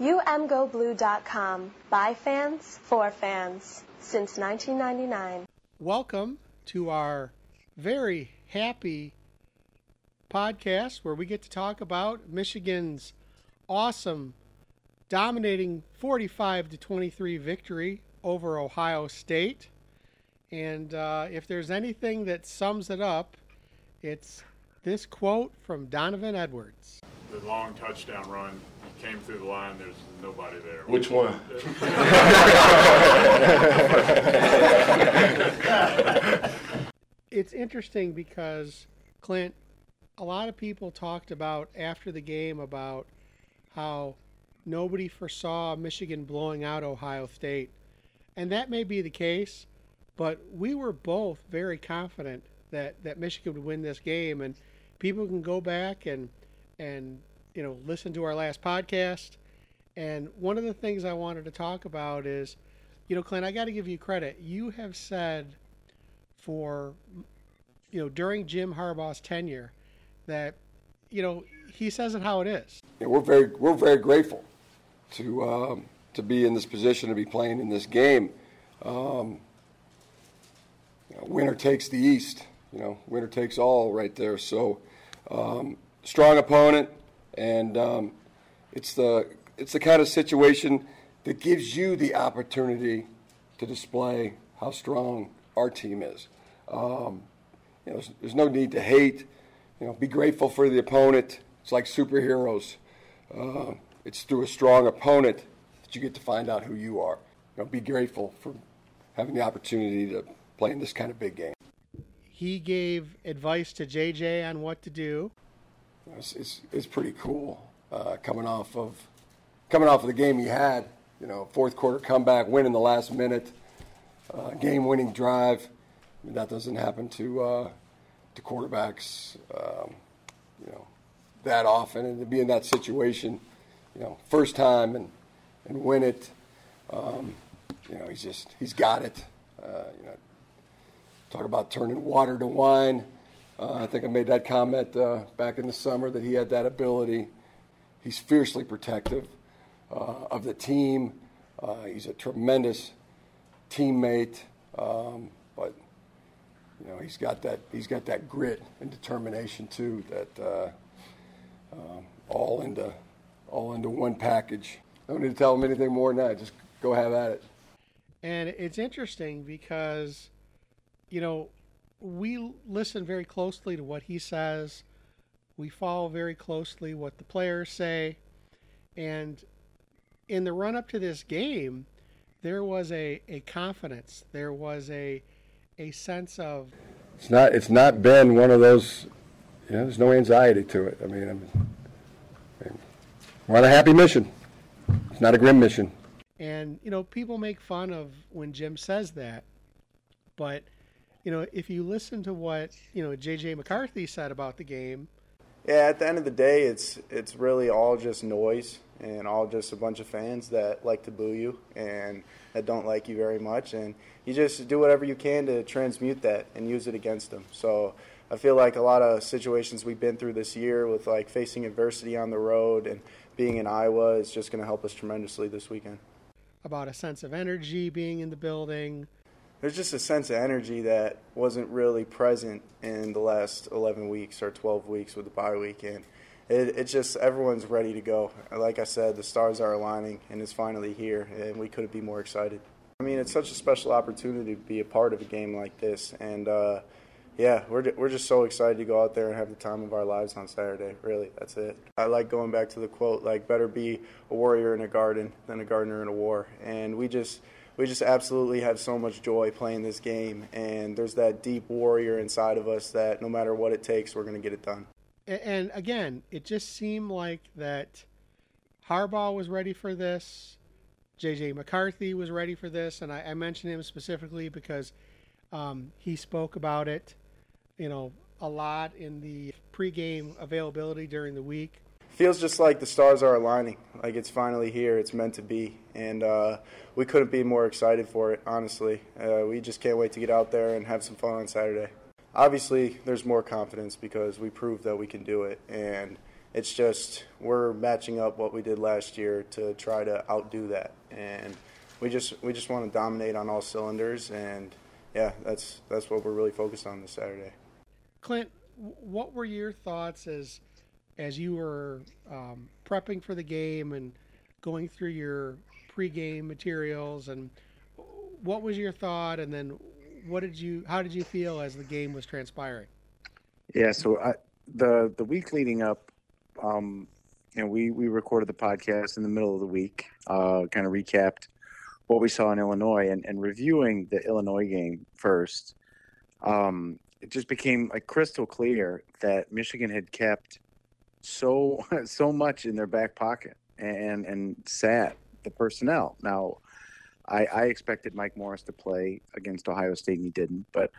UMGoBlue.com. By fans, for fans. Since 1999. Welcome to our very happy podcast where we get to talk about Michigan's awesome, dominating 45 to 23 victory over Ohio State. And uh, if there's anything that sums it up, it's this quote from Donovan Edwards. The long touchdown run came through the line, there's nobody there. Which one? it's interesting because Clint, a lot of people talked about after the game about how nobody foresaw Michigan blowing out Ohio State. And that may be the case, but we were both very confident that, that Michigan would win this game. And people can go back and and you know, listen to our last podcast. And one of the things I wanted to talk about is, you know, Clint, I got to give you credit. You have said for, you know, during Jim Harbaugh's tenure that, you know, he says it how it is. Yeah, we're very we're very grateful to um, to be in this position to be playing in this game. Um, you know, winner takes the East. You know, winner takes all right there. So, um, strong opponent and um, it's the it's the kind of situation that gives you the opportunity to display how strong our team is. Um, you know, there's, there's, no need to hate. You know, be grateful for the opponent. It's like superheroes. Uh, it's through a strong opponent that you get to find out who you are. You know, be grateful for having the opportunity to play in this kind of big game. He gave advice to JJ on what to do. It's, it's, it's pretty cool uh, coming off of coming off of the game he had. You know, fourth quarter comeback, win in the last minute, uh, game-winning drive. I mean, that doesn't happen to uh, to quarterbacks, um, you know, that often. And to be in that situation, you know, first time and and win it, um, you know, he's just he's got it. Uh, you know, talk about turning water to wine. Uh, I think I made that comment uh, back in the summer that he had that ability. He's fiercely protective uh, of the team. Uh, he's a tremendous teammate, um, but you know he's got that he's got that grit and determination too. That uh, um, all into all into one package. I don't need to tell him anything more than that. Just go have at it. And it's interesting because, you know, we listen very closely to what he says. We follow very closely what the players say. And in the run up to this game, there was a, a confidence. There was a a sense of it's not it's not been one of those you know, there's no anxiety to it. I mean, I'm, we're on a happy mission. It's not a grim mission. And you know, people make fun of when Jim says that, but you know, if you listen to what you know J.J. McCarthy said about the game. Yeah, at the end of the day, it's it's really all just noise and all just a bunch of fans that like to boo you and that don't like you very much, and you just do whatever you can to transmute that and use it against them. So I feel like a lot of situations we've been through this year with like facing adversity on the road and being in Iowa is just going to help us tremendously this weekend. About a sense of energy being in the building, there's just a sense of energy that wasn't really present in the last 11 weeks or 12 weeks with the bye week. And it, it's just everyone's ready to go. Like I said, the stars are aligning and it's finally here, and we couldn't be more excited. I mean, it's such a special opportunity to be a part of a game like this. And, uh, yeah, we're, we're just so excited to go out there and have the time of our lives on Saturday. Really, that's it. I like going back to the quote, like, better be a warrior in a garden than a gardener in a war. And we just – we just absolutely have so much joy playing this game, and there's that deep warrior inside of us that no matter what it takes, we're going to get it done. And again, it just seemed like that Harbaugh was ready for this. JJ McCarthy was ready for this, and I, I mentioned him specifically because um, he spoke about it, you know, a lot in the pregame availability during the week feels just like the stars are aligning. Like it's finally here. It's meant to be, and uh, we couldn't be more excited for it. Honestly, uh, we just can't wait to get out there and have some fun on Saturday. Obviously, there's more confidence because we proved that we can do it, and it's just we're matching up what we did last year to try to outdo that, and we just we just want to dominate on all cylinders, and yeah, that's that's what we're really focused on this Saturday. Clint, what were your thoughts as as you were um, prepping for the game and going through your pregame materials, and what was your thought, and then what did you how did you feel as the game was transpiring? Yeah, so I, the the week leading up, um, you know, we we recorded the podcast in the middle of the week, uh, kind of recapped what we saw in Illinois, and, and reviewing the Illinois game first. Um, it just became like crystal clear that Michigan had kept so so much in their back pocket and and sat the personnel. Now, I, I expected Mike Morris to play against Ohio State, and he didn't. But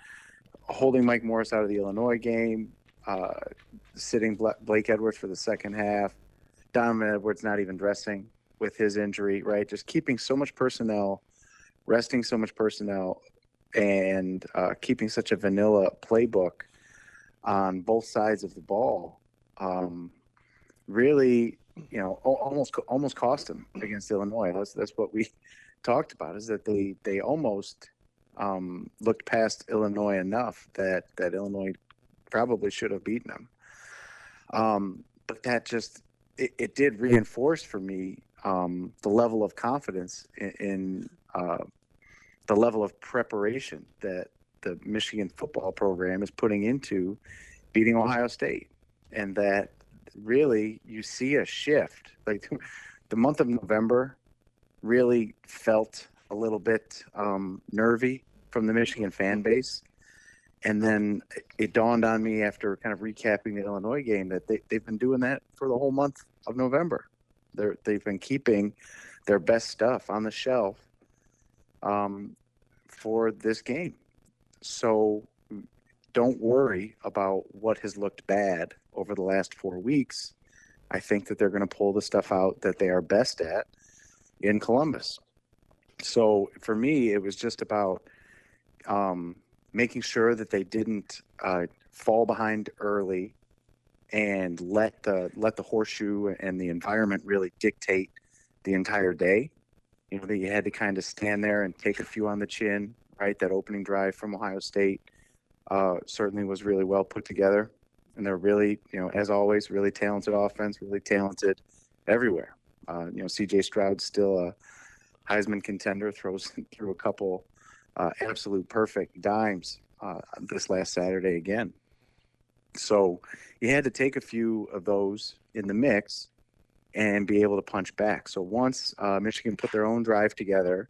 holding Mike Morris out of the Illinois game, uh, sitting Blake Edwards for the second half, Donovan Edwards not even dressing with his injury, right? Just keeping so much personnel, resting so much personnel, and uh, keeping such a vanilla playbook on both sides of the ball. Um, really, you know, almost almost cost them against Illinois. That's that's what we talked about is that they they almost um, looked past Illinois enough that that Illinois probably should have beaten them. Um, but that just it, it, did reinforce for me um, the level of confidence in, in uh, the level of preparation that the Michigan football program is putting into beating Ohio State, and that really you see a shift. Like the month of November really felt a little bit um, nervy from the Michigan fan base. And then it dawned on me after kind of recapping the Illinois game that they, they've been doing that for the whole month of November. They're, they've been keeping their best stuff on the shelf um, for this game. So don't worry about what has looked bad over the last four weeks. I think that they're going to pull the stuff out that they are best at in Columbus. So for me, it was just about um, making sure that they didn't uh, fall behind early and let the let the horseshoe and the environment really dictate the entire day. You know that you had to kind of stand there and take a few on the chin. Right, that opening drive from Ohio State uh, certainly was really well put together, and they're really, you know, as always, really talented offense, really talented everywhere. Uh, you know, C.J. Stroud's still a Heisman contender. Throws through a couple uh, absolute perfect dimes uh, this last Saturday again. So you had to take a few of those in the mix and be able to punch back. So once uh, Michigan put their own drive together,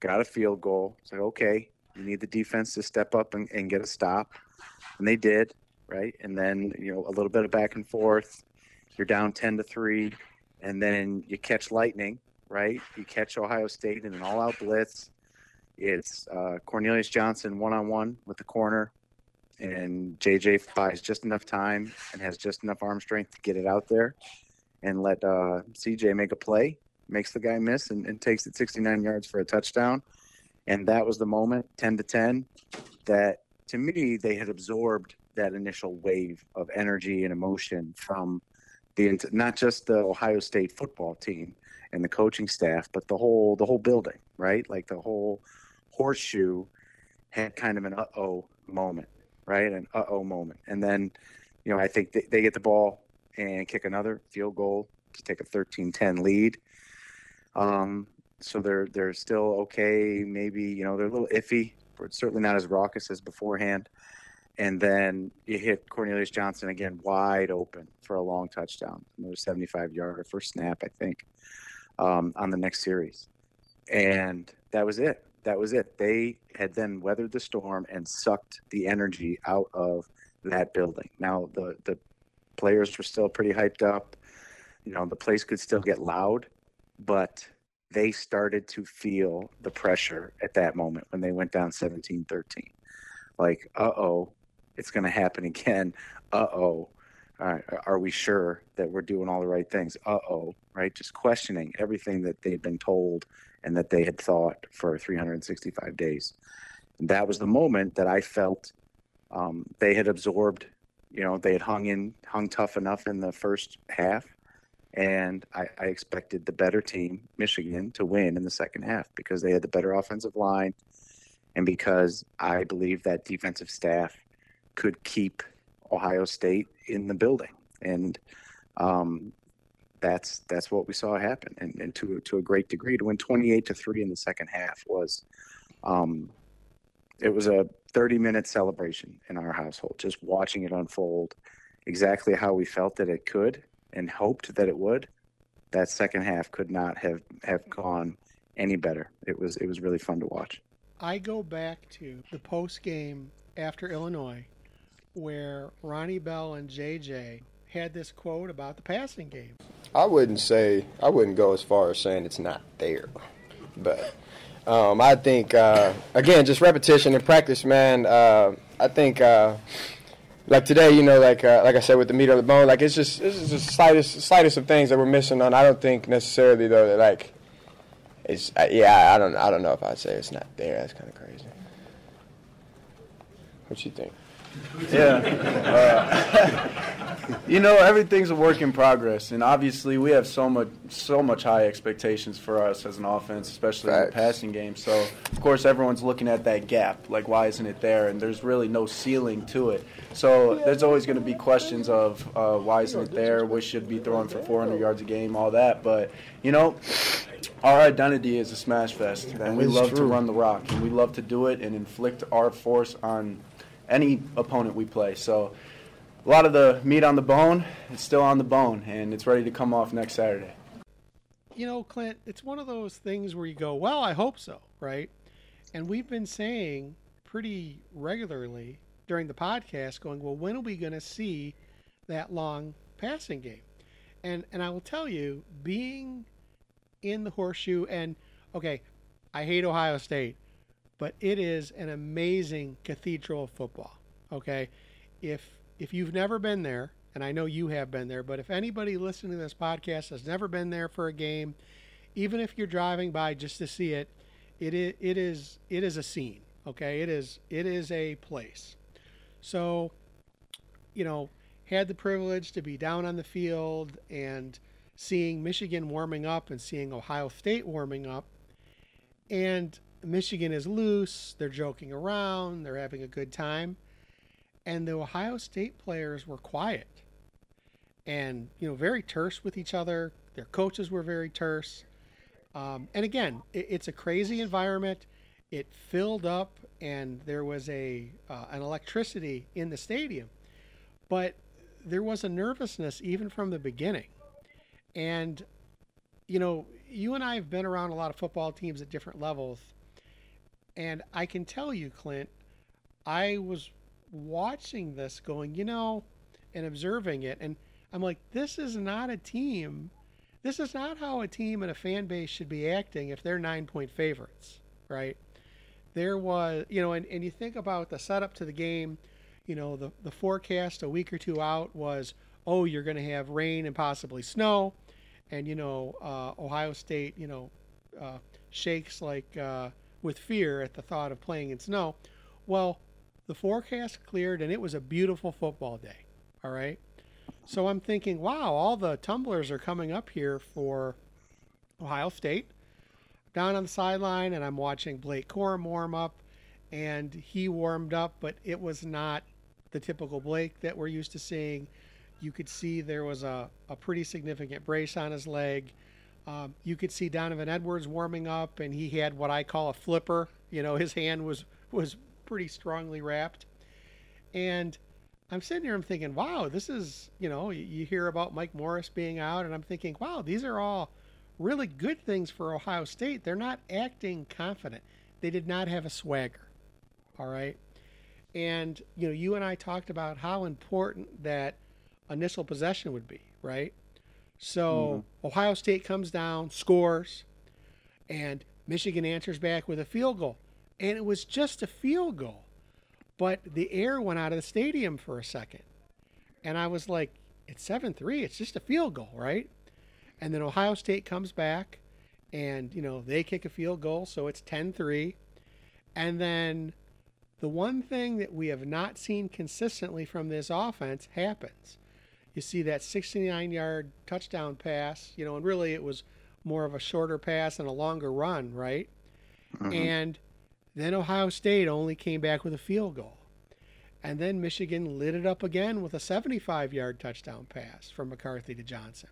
got a field goal, like okay, you need the defense to step up and, and get a stop, and they did, right? And then you know a little bit of back and forth. You're down ten to three and then you catch Lightning, right? You catch Ohio State in an all-out blitz. It's uh, Cornelius Johnson one-on-one with the corner, and JJ buys just enough time and has just enough arm strength to get it out there, and let uh, CJ make a play, makes the guy miss, and, and takes it 69 yards for a touchdown. And that was the moment, 10 to 10, that to me they had absorbed that initial wave of energy and emotion from the not just the Ohio State football team and the coaching staff, but the whole the whole building, right? Like the whole horseshoe had kind of an uh oh moment, right? An uh oh moment, and then you know I think they, they get the ball and kick another field goal to take a 13-10 lead. Um, so they're they're still okay. Maybe you know they're a little iffy, but certainly not as raucous as beforehand and then you hit Cornelius Johnson again wide open for a long touchdown, another 75 yarder first snap, I think, um, on the next series. And that was it. That was it. They had then weathered the storm and sucked the energy out of that building. Now the the players were still pretty hyped up. You know, the place could still get loud, but they started to feel the pressure at that moment when they went down 17-13. Like, uh-oh, it's going to happen again. Uh oh. Uh, are we sure that we're doing all the right things? Uh oh, right? Just questioning everything that they'd been told and that they had thought for 365 days. And that was the moment that I felt um, they had absorbed you know, they had hung in, hung tough enough in the first half, and I, I expected the better team, Michigan, to win in the second half because they had the better offensive line, and because I believe that defensive staff could keep Ohio State in the building, and um, that's that's what we saw happen, and, and to to a great degree, to win twenty eight to three in the second half was, um, it was a thirty minute celebration in our household, just watching it unfold, exactly how we felt that it could and hoped that it would. That second half could not have have gone any better. It was it was really fun to watch. I go back to the post game after Illinois, where Ronnie Bell and JJ had this quote about the passing game. I wouldn't say I wouldn't go as far as saying it's not there, but um, I think uh, again just repetition and practice, man. Uh, I think uh, like today, you know, like uh, like I said with the meat on the bone, like it's just it's just the slightest slightest of things that we're missing on. I don't think necessarily though that like it's uh, yeah I don't I don't know if I'd say it's not there. That's kind of crazy. What you think? Yeah. Uh, you know, everything's a work in progress, and obviously we have so much so much high expectations for us as an offense, especially in the passing game. So, of course, everyone's looking at that gap, like why isn't it there? And there's really no ceiling to it. So there's always going to be questions of uh, why isn't it there? We should be throwing for 400 yards a game, all that. But you know, our identity is a smash fest, and we love to run the rock, and we love to do it and inflict our force on any opponent we play. So a lot of the meat on the bone is still on the bone, and it's ready to come off next Saturday. You know, Clint, it's one of those things where you go, well, I hope so, right? And we've been saying pretty regularly during the podcast, going, well, when are we going to see that long passing game? And and I will tell you, being in the horseshoe, and okay, I hate Ohio State, but it is an amazing cathedral of football. Okay, if if you've never been there, and I know you have been there, but if anybody listening to this podcast has never been there for a game, even if you're driving by just to see it, it is it is it is a scene. Okay, it is it is a place. So, you know, had the privilege to be down on the field and seeing Michigan warming up and seeing Ohio State warming up. And Michigan is loose, they're joking around, they're having a good time. And the Ohio State players were quiet and, you know, very terse with each other. Their coaches were very terse. Um, and again, it, it's a crazy environment. It filled up, and there was a uh, an electricity in the stadium, but there was a nervousness even from the beginning. And you know, you and I have been around a lot of football teams at different levels, and I can tell you, Clint, I was watching this, going, you know, and observing it, and I'm like, this is not a team. This is not how a team and a fan base should be acting if they're nine point favorites, right? There was, you know, and, and you think about the setup to the game, you know, the, the forecast a week or two out was, oh, you're going to have rain and possibly snow. And, you know, uh, Ohio State, you know, uh, shakes like uh, with fear at the thought of playing in snow. Well, the forecast cleared and it was a beautiful football day. All right. So I'm thinking, wow, all the tumblers are coming up here for Ohio State. Down on the sideline, and I'm watching Blake Corum warm up, and he warmed up, but it was not the typical Blake that we're used to seeing. You could see there was a, a pretty significant brace on his leg. Um, you could see Donovan Edwards warming up, and he had what I call a flipper. You know, his hand was was pretty strongly wrapped, and I'm sitting here, I'm thinking, wow, this is, you know, you, you hear about Mike Morris being out, and I'm thinking, wow, these are all really good things for Ohio State. They're not acting confident. They did not have a swagger. All right. And, you know, you and I talked about how important that initial possession would be, right? So mm-hmm. Ohio State comes down, scores, and Michigan answers back with a field goal. And it was just a field goal but the air went out of the stadium for a second. And I was like, it's 7 3. It's just a field goal, right? And then Ohio State comes back and, you know, they kick a field goal. So it's 10 3. And then the one thing that we have not seen consistently from this offense happens. You see that 69 yard touchdown pass, you know, and really it was more of a shorter pass and a longer run, right? Mm-hmm. And then Ohio State only came back with a field goal. And then Michigan lit it up again with a 75 yard touchdown pass from McCarthy to Johnson.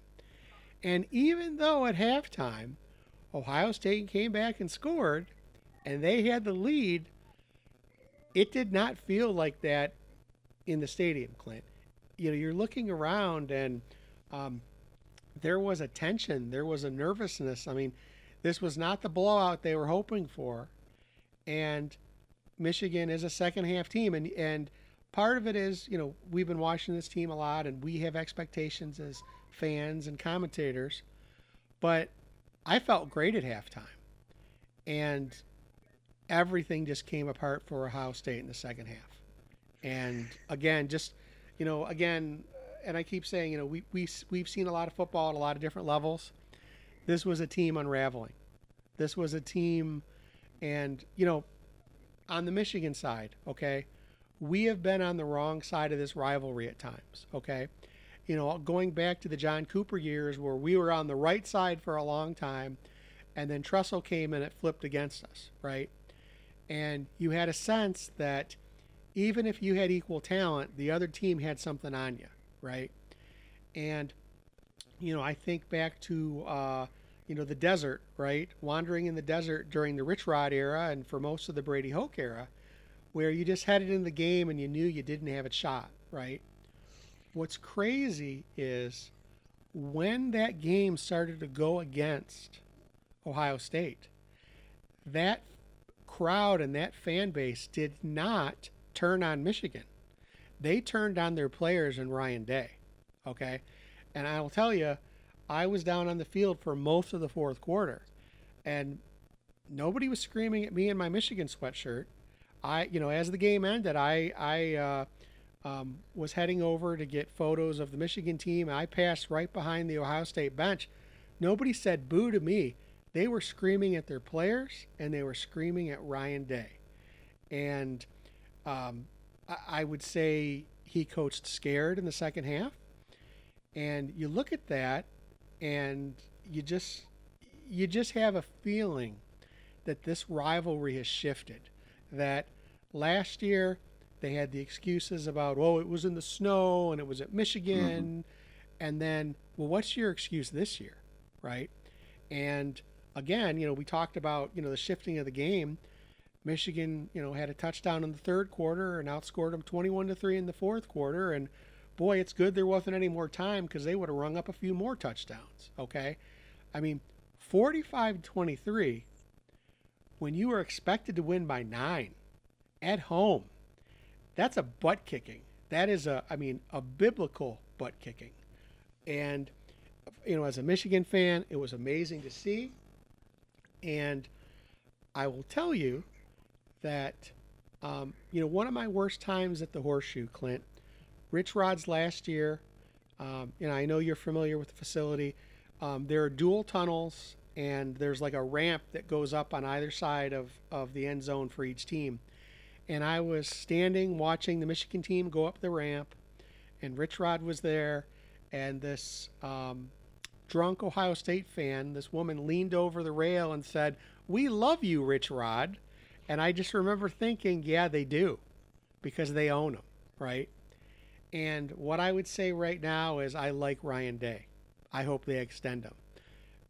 And even though at halftime, Ohio State came back and scored, and they had the lead, it did not feel like that in the stadium, Clint. You know, you're looking around and um, there was a tension, there was a nervousness. I mean, this was not the blowout they were hoping for. And Michigan is a second half team. And, and part of it is, you know, we've been watching this team a lot and we have expectations as fans and commentators. But I felt great at halftime. And everything just came apart for Ohio State in the second half. And again, just you know, again, and I keep saying, you know, we we we've seen a lot of football at a lot of different levels. This was a team unraveling. This was a team, and you know, on the Michigan side, okay, we have been on the wrong side of this rivalry at times. Okay, you know, going back to the John Cooper years where we were on the right side for a long time, and then Tressel came and it flipped against us, right? and you had a sense that even if you had equal talent, the other team had something on you, right? And you know, I think back to uh, you know the desert, right? Wandering in the desert during the Rich Rod era and for most of the Brady Hoke era, where you just had it in the game and you knew you didn't have it shot, right? What's crazy is when that game started to go against Ohio State, that crowd and that fan base did not turn on Michigan. They turned on their players and Ryan Day. Okay. And I will tell you, I was down on the field for most of the fourth quarter and nobody was screaming at me in my Michigan sweatshirt. I, you know, as the game ended, I, I, uh, um, was heading over to get photos of the Michigan team. I passed right behind the Ohio State bench. Nobody said boo to me. They were screaming at their players and they were screaming at Ryan Day. And um, I, I would say he coached scared in the second half. And you look at that and you just you just have a feeling that this rivalry has shifted. That last year they had the excuses about, oh, it was in the snow and it was at Michigan. Mm-hmm. And then, well, what's your excuse this year? Right. And again, you know, we talked about, you know, the shifting of the game. Michigan, you know, had a touchdown in the third quarter and outscored them 21 to 3 in the fourth quarter and boy, it's good there wasn't any more time because they would have rung up a few more touchdowns, okay? I mean, 45-23 when you were expected to win by 9 at home. That's a butt kicking. That is a I mean, a biblical butt kicking. And you know, as a Michigan fan, it was amazing to see. And I will tell you that, um, you know, one of my worst times at the Horseshoe, Clint, Rich Rod's last year, um, and I know you're familiar with the facility. Um, there are dual tunnels, and there's like a ramp that goes up on either side of, of the end zone for each team. And I was standing watching the Michigan team go up the ramp, and Rich Rod was there, and this um, drunk Ohio State fan, this woman leaned over the rail and said, We love you, Rich Rod. And I just remember thinking, yeah, they do because they own them, right? And what I would say right now is I like Ryan Day. I hope they extend him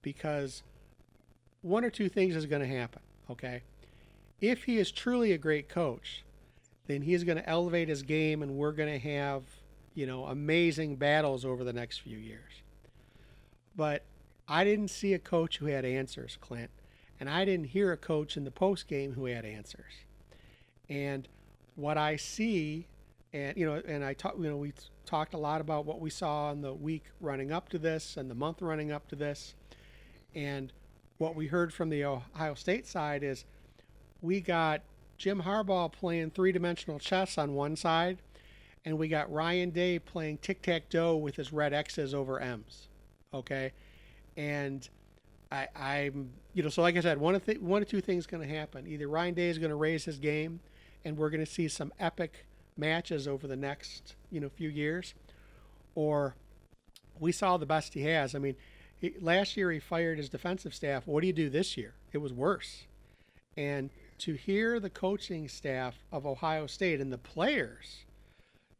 because one or two things is going to happen, okay? If he is truly a great coach, then he is going to elevate his game and we're going to have, you know, amazing battles over the next few years. But I didn't see a coach who had answers, Clint, and I didn't hear a coach in the post game who had answers. And what I see, and you know, and I talked, you know, we talked a lot about what we saw in the week running up to this and the month running up to this, and what we heard from the Ohio State side is we got Jim Harbaugh playing three-dimensional chess on one side, and we got Ryan Day playing tic-tac-toe with his red X's over M's okay, and I, I'm you know so like I said, one of th- one or two things going to happen. Either Ryan Day is going to raise his game and we're going to see some epic matches over the next you know few years, or we saw the best he has. I mean, he, last year he fired his defensive staff. What do you do this year? It was worse. And to hear the coaching staff of Ohio State and the players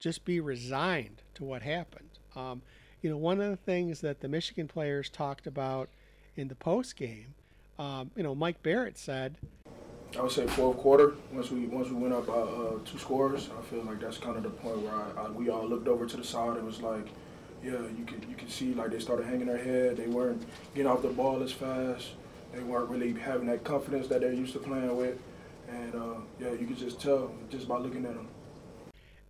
just be resigned to what happened. Um, you know, one of the things that the Michigan players talked about in the post game, um, you know, Mike Barrett said. I would say fourth quarter. Once we once we went up uh, uh, two scores, I feel like that's kind of the point where I, I, we all looked over to the side. It was like, yeah, you could you could see like they started hanging their head. They weren't getting off the ball as fast. They weren't really having that confidence that they're used to playing with. And uh, yeah, you could just tell just by looking at them.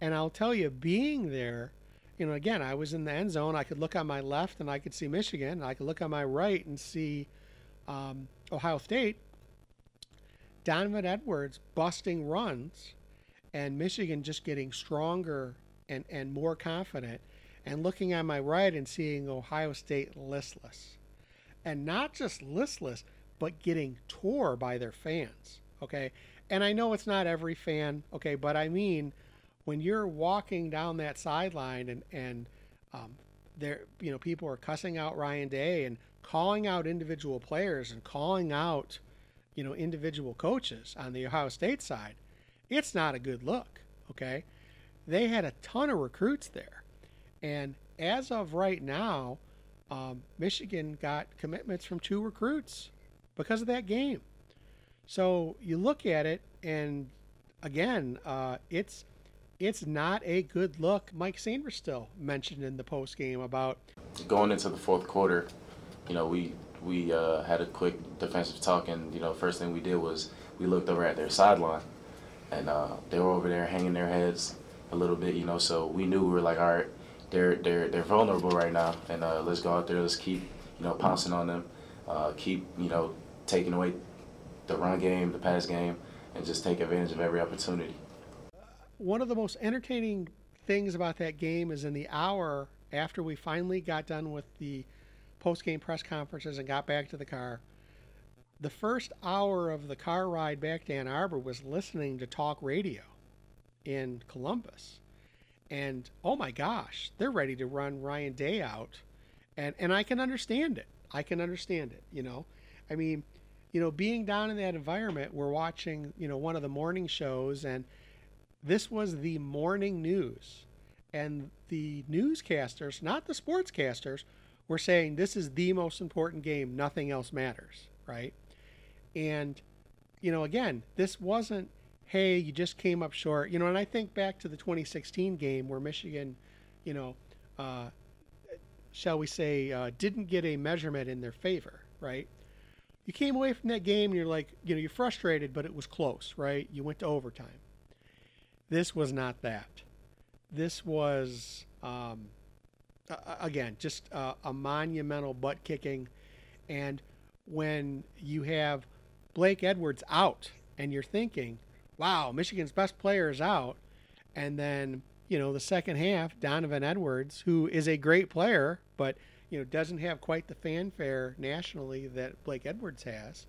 And I'll tell you, being there, you know, again, I was in the end zone. I could look on my left and I could see Michigan. I could look on my right and see um, Ohio State. Donovan Edwards busting runs, and Michigan just getting stronger and, and more confident. And looking on my right and seeing Ohio State listless. And not just listless, but getting tore by their fans. Okay. And I know it's not every fan. Okay. But I mean, when you're walking down that sideline and, and, um, there, you know, people are cussing out Ryan Day and calling out individual players and calling out, you know, individual coaches on the Ohio State side. It's not a good look. Okay. They had a ton of recruits there. And as of right now, um, Michigan got commitments from two recruits because of that game. So you look at it, and again, uh, it's it's not a good look. Mike Sainristil mentioned in the post game about going into the fourth quarter. You know, we we uh, had a quick defensive talk, and you know, first thing we did was we looked over at their sideline, and uh, they were over there hanging their heads a little bit. You know, so we knew we were like, all right, they're they're they're vulnerable right now, and uh, let's go out there, let's keep you know pouncing on them, uh, keep you know taking away the run game, the pass game, and just take advantage of every opportunity. One of the most entertaining things about that game is in the hour after we finally got done with the post game press conferences and got back to the car. The first hour of the car ride back to Ann Arbor was listening to talk radio in Columbus. And oh my gosh, they're ready to run Ryan Day out. And and I can understand it. I can understand it, you know. I mean, you know, being down in that environment, we're watching, you know, one of the morning shows, and this was the morning news. And the newscasters, not the sportscasters, were saying this is the most important game. Nothing else matters, right? And, you know, again, this wasn't, hey, you just came up short. You know, and I think back to the 2016 game where Michigan, you know, uh, shall we say, uh, didn't get a measurement in their favor, right? you came away from that game and you're like, you know, you're frustrated, but it was close, right? You went to overtime. This was not that. This was, um, again, just a, a monumental butt kicking. And when you have Blake Edwards out and you're thinking, wow, Michigan's best player is out. And then, you know, the second half, Donovan Edwards, who is a great player, but – you know, doesn't have quite the fanfare nationally that Blake Edwards has.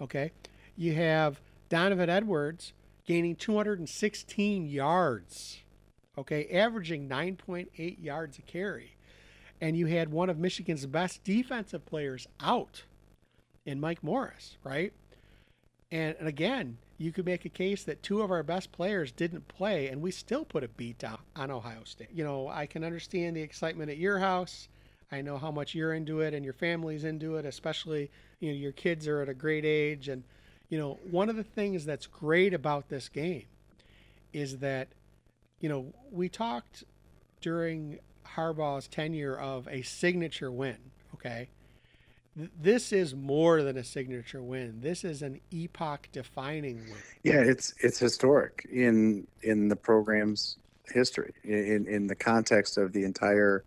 Okay. You have Donovan Edwards gaining 216 yards, okay, averaging 9.8 yards a carry. And you had one of Michigan's best defensive players out in Mike Morris, right? And, and again, you could make a case that two of our best players didn't play, and we still put a beat down on Ohio State. You know, I can understand the excitement at your house. I know how much you're into it and your family's into it, especially, you know, your kids are at a great age. And, you know, one of the things that's great about this game is that, you know, we talked during Harbaugh's tenure of a signature win, okay? This is more than a signature win. This is an epoch defining win. Yeah, it's it's historic in in the program's history in in the context of the entire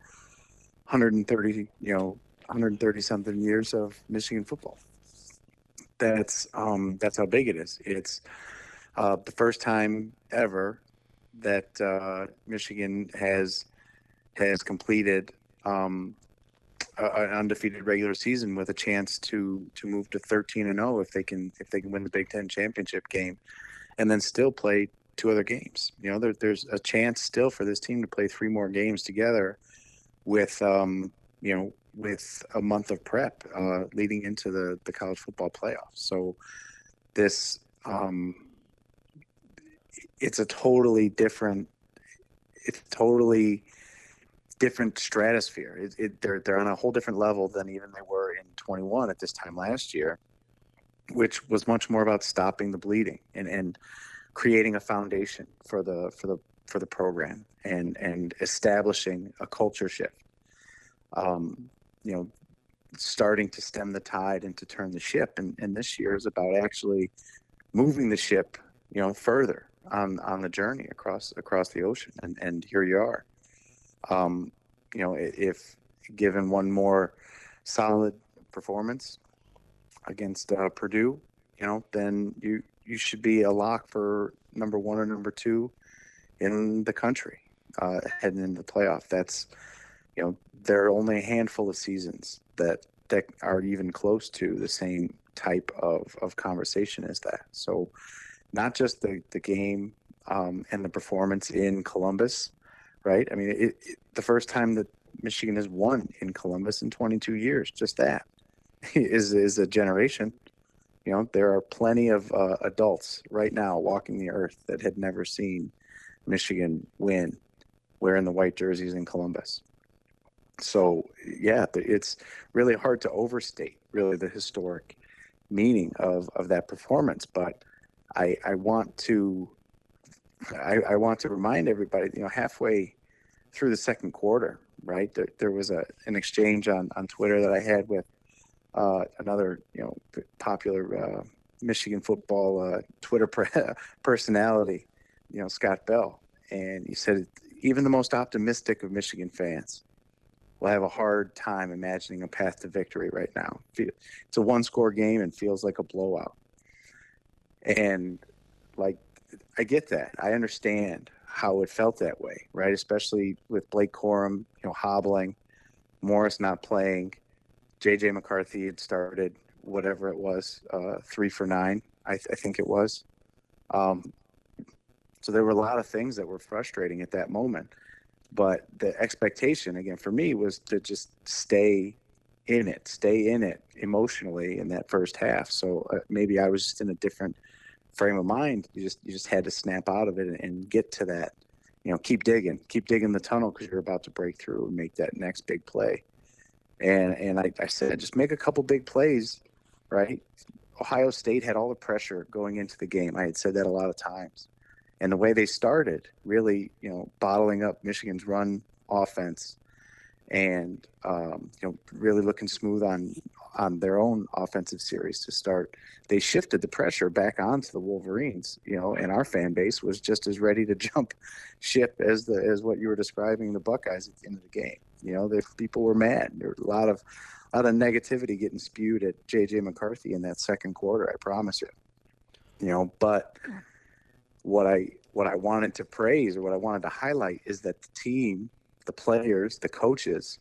130, you know, 130 something years of Michigan football. That's um, that's how big it is. It's uh, the first time ever that uh, Michigan has has completed um, an undefeated regular season with a chance to to move to 13 and 0 if they can if they can win the Big Ten championship game, and then still play two other games. You know, there, there's a chance still for this team to play three more games together with, um, you know, with a month of prep uh, leading into the, the college football playoffs. So this, um, it's a totally different, it's totally different stratosphere. It, it, they're, they're on a whole different level than even they were in 21 at this time last year, which was much more about stopping the bleeding and, and creating a foundation for the, for the, for the program and, and establishing a culture shift. Um, you know, starting to stem the tide and to turn the ship. And, and this year is about actually moving the ship, you know, further on, on the journey across, across the ocean. And, and here you are. Um, you know, if given one more solid performance against uh, Purdue, you know, then you, you should be a lock for number one or number two in the country uh, heading into the playoff. That's, you know, there are only a handful of seasons that that are even close to the same type of, of conversation as that. So, not just the the game um, and the performance in Columbus, right? I mean, it, it, the first time that Michigan has won in Columbus in 22 years, just that is is a generation. You know, there are plenty of uh, adults right now walking the earth that had never seen Michigan win wearing the white jerseys in Columbus so yeah it's really hard to overstate really the historic meaning of of that performance but i i want to i i want to remind everybody you know halfway through the second quarter right there, there was a an exchange on on twitter that i had with uh, another you know popular uh, michigan football uh, twitter personality you know scott bell and he said even the most optimistic of michigan fans will have a hard time imagining a path to victory right now. It's a one score game and feels like a blowout. And like, I get that. I understand how it felt that way, right? Especially with Blake Corum, you know, hobbling, Morris not playing, JJ McCarthy had started whatever it was, uh, three for nine, I, th- I think it was. Um, so there were a lot of things that were frustrating at that moment but the expectation again for me was to just stay in it stay in it emotionally in that first half so uh, maybe i was just in a different frame of mind you just you just had to snap out of it and, and get to that you know keep digging keep digging the tunnel because you're about to break through and make that next big play. And and I, I said just make a couple big plays right? Ohio state had all the pressure going into the game. I had said that a lot of times. And the way they started, really, you know, bottling up Michigan's run offense, and um, you know, really looking smooth on on their own offensive series to start. They shifted the pressure back onto the Wolverines, you know, and our fan base was just as ready to jump ship as the as what you were describing the Buckeyes at the end of the game. You know, the people were mad. There was a lot of a lot of negativity getting spewed at JJ McCarthy in that second quarter. I promise you. You know, but what I what I wanted to praise or what I wanted to highlight is that the team, the players, the coaches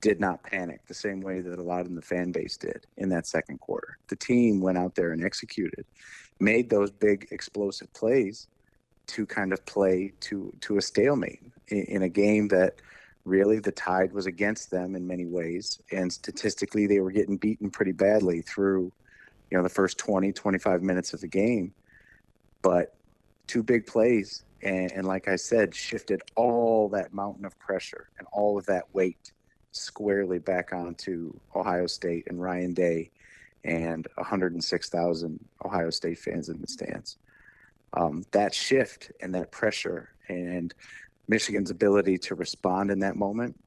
did not panic the same way that a lot of the fan base did in that second quarter. The team went out there and executed, made those big explosive plays to kind of play to to a stalemate in, in a game that really the tide was against them in many ways and statistically they were getting beaten pretty badly through you know the first 20 25 minutes of the game but two big plays, and, and like I said, shifted all that mountain of pressure and all of that weight squarely back onto Ohio State and Ryan Day and 106,000 Ohio State fans in the stands. Um, that shift and that pressure and Michigan's ability to respond in that moment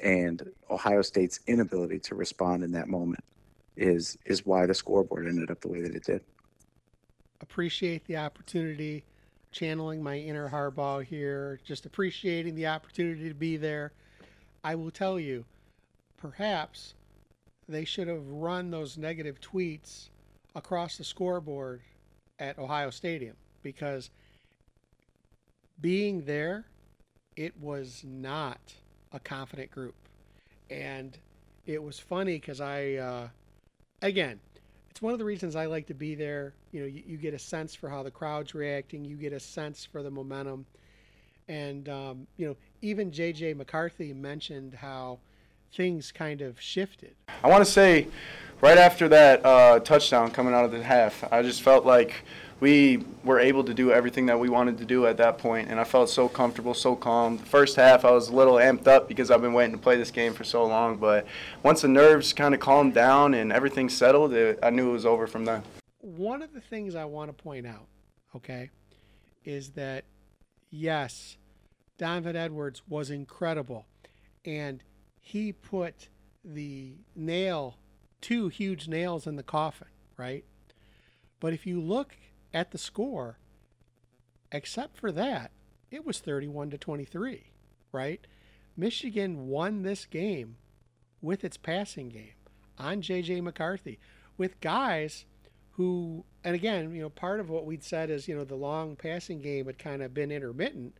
and Ohio State's inability to respond in that moment is is why the scoreboard ended up the way that it did. Appreciate the opportunity channeling my inner Harbaugh here, just appreciating the opportunity to be there. I will tell you, perhaps they should have run those negative tweets across the scoreboard at Ohio Stadium because being there, it was not a confident group. And it was funny because I, uh, again, it's one of the reasons I like to be there. You know, you, you get a sense for how the crowd's reacting, you get a sense for the momentum. And, um, you know, even J.J. McCarthy mentioned how things kind of shifted. I want to say, right after that uh, touchdown coming out of the half, I just felt like we were able to do everything that we wanted to do at that point, and I felt so comfortable, so calm. The first half, I was a little amped up because I've been waiting to play this game for so long, but once the nerves kind of calmed down and everything settled, it, I knew it was over from then. One of the things I want to point out, okay, is that yes, Donovan Edwards was incredible, and he put the nail, two huge nails in the coffin, right? But if you look at the score, except for that, it was 31 to 23, right? Michigan won this game with its passing game on JJ McCarthy with guys who and again, you know, part of what we'd said is, you know, the long passing game had kind of been intermittent.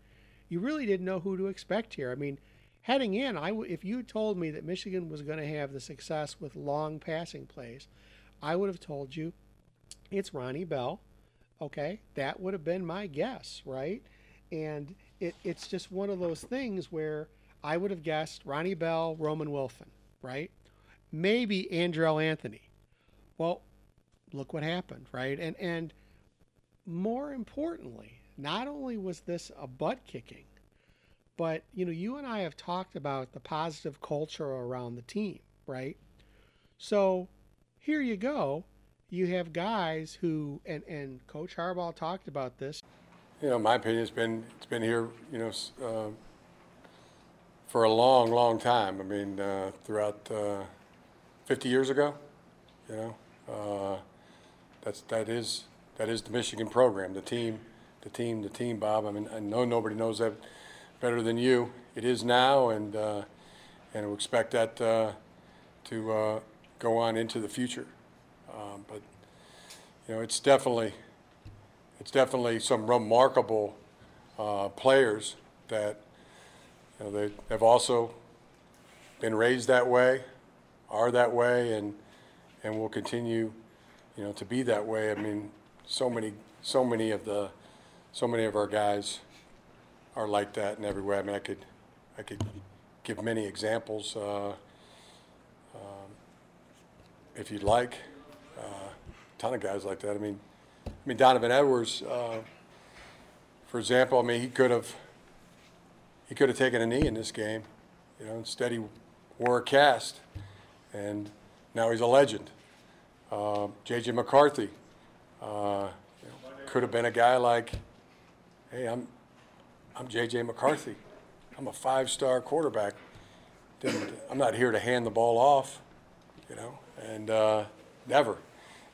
You really didn't know who to expect here. I mean, heading in, I w- if you told me that Michigan was going to have the success with long passing plays, I would have told you it's Ronnie Bell Okay, that would have been my guess, right? And it, it's just one of those things where I would have guessed Ronnie Bell, Roman Wilson, right? Maybe Andrel Anthony. Well, look what happened, right? And and more importantly, not only was this a butt kicking, but you know, you and I have talked about the positive culture around the team, right? So here you go you have guys who and and Coach Harbaugh talked about this. You know, my opinion has been it's been here. You know. Uh, for a long, long time. I mean, uh, throughout uh, 50 years ago, you know, uh, that's that is that is the Michigan program, the team, the team, the team. Bob, I mean, I know nobody knows that better than you. It is now, and uh, and we expect that uh, to uh, go on into the future. Um, but you know, it's definitely it's definitely some remarkable uh, players that you know they have also been raised that way, are that way, and and will continue, you know, to be that way. I mean, so many so many of the so many of our guys are like that in every way. I mean, I could I could give many examples uh, um, if you'd like Uh ton of guys like that. I mean, I mean Donovan Edwards, uh, for example. I mean, he could have he could have taken a knee in this game. You know, instead he wore a cast, and now he's a legend. Uh, J.J. McCarthy uh, you know, could have been a guy like, hey, I'm I'm J.J. McCarthy. I'm a five-star quarterback. I'm not here to hand the ball off, you know, and uh, never.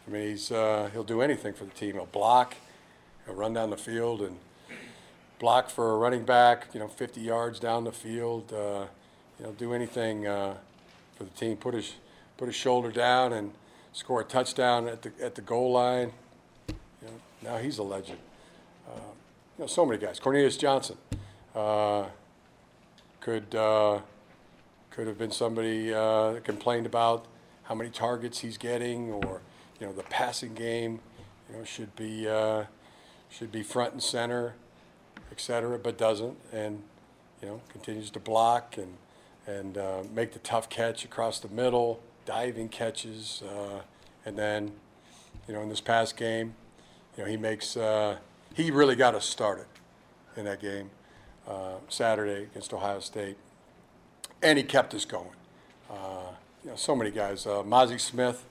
I mean, he's uh, he'll do anything for the team. He'll block, he'll run down the field and block for a running back. You know, 50 yards down the field. Uh, you know, do anything uh, for the team. Put his put his shoulder down and score a touchdown at the at the goal line. You know, now he's a legend. Uh, you know, so many guys. Cornelius Johnson uh, could uh, could have been somebody that complained about how many targets he's getting or you know, the passing game, you know, should be uh, should be front and center, et cetera, but doesn't, and you know, continues to block and and uh, make the tough catch across the middle, diving catches, uh, and then, you know, in this past game, you know, he makes uh, he really got us started in that game uh, Saturday against Ohio State, and he kept us going. Uh, you know, so many guys. Uh, Mazi Smith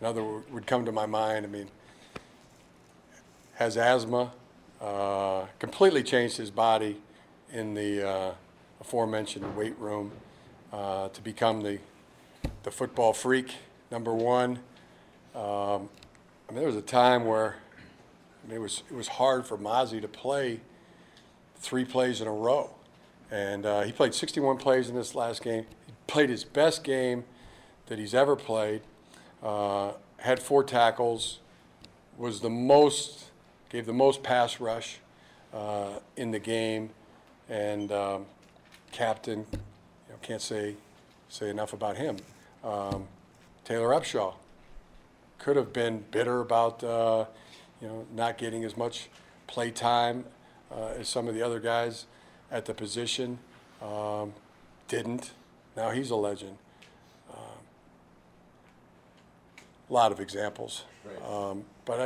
another would come to my mind. I mean, has asthma, uh, completely changed his body in the uh, aforementioned weight room to become the the football freak number one. Um, I mean, there was a time where I mean, it was it was hard for Mazi to play three plays in a row, and uh, he played 61 plays in this last game. He played his best game that he's ever played. Uh, had four tackles, was the most, gave the most pass rush uh, in the game, and um, captain, you know, can't say say enough about him. Um, Taylor Upshaw, could have been bitter about uh, you know not getting as much play time uh, as some of the other guys at the position. Um, didn't. Now he's a legend. Um, a lot of examples, um, but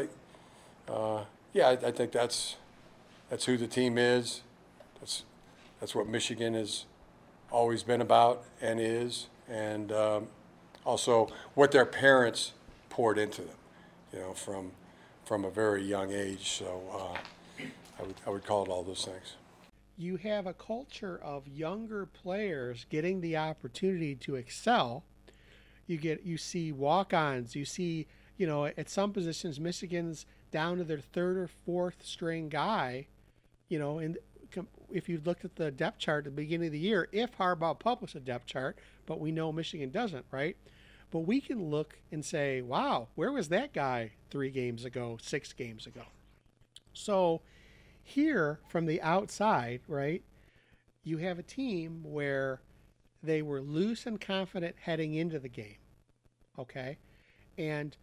I, uh, yeah, I, I think that's that's who the team is. That's that's what Michigan has always been about and is, and um, also what their parents poured into them, you know, from from a very young age. So uh, I would I would call it all those things. You have a culture of younger players getting the opportunity to excel. You get you see walk-ons. You see you know at some positions Michigan's down to their third or fourth string guy. You know, and if you looked at the depth chart at the beginning of the year, if Harbaugh published a depth chart, but we know Michigan doesn't, right? But we can look and say, wow, where was that guy three games ago, six games ago? So here from the outside, right, you have a team where they were loose and confident heading into the game, okay? And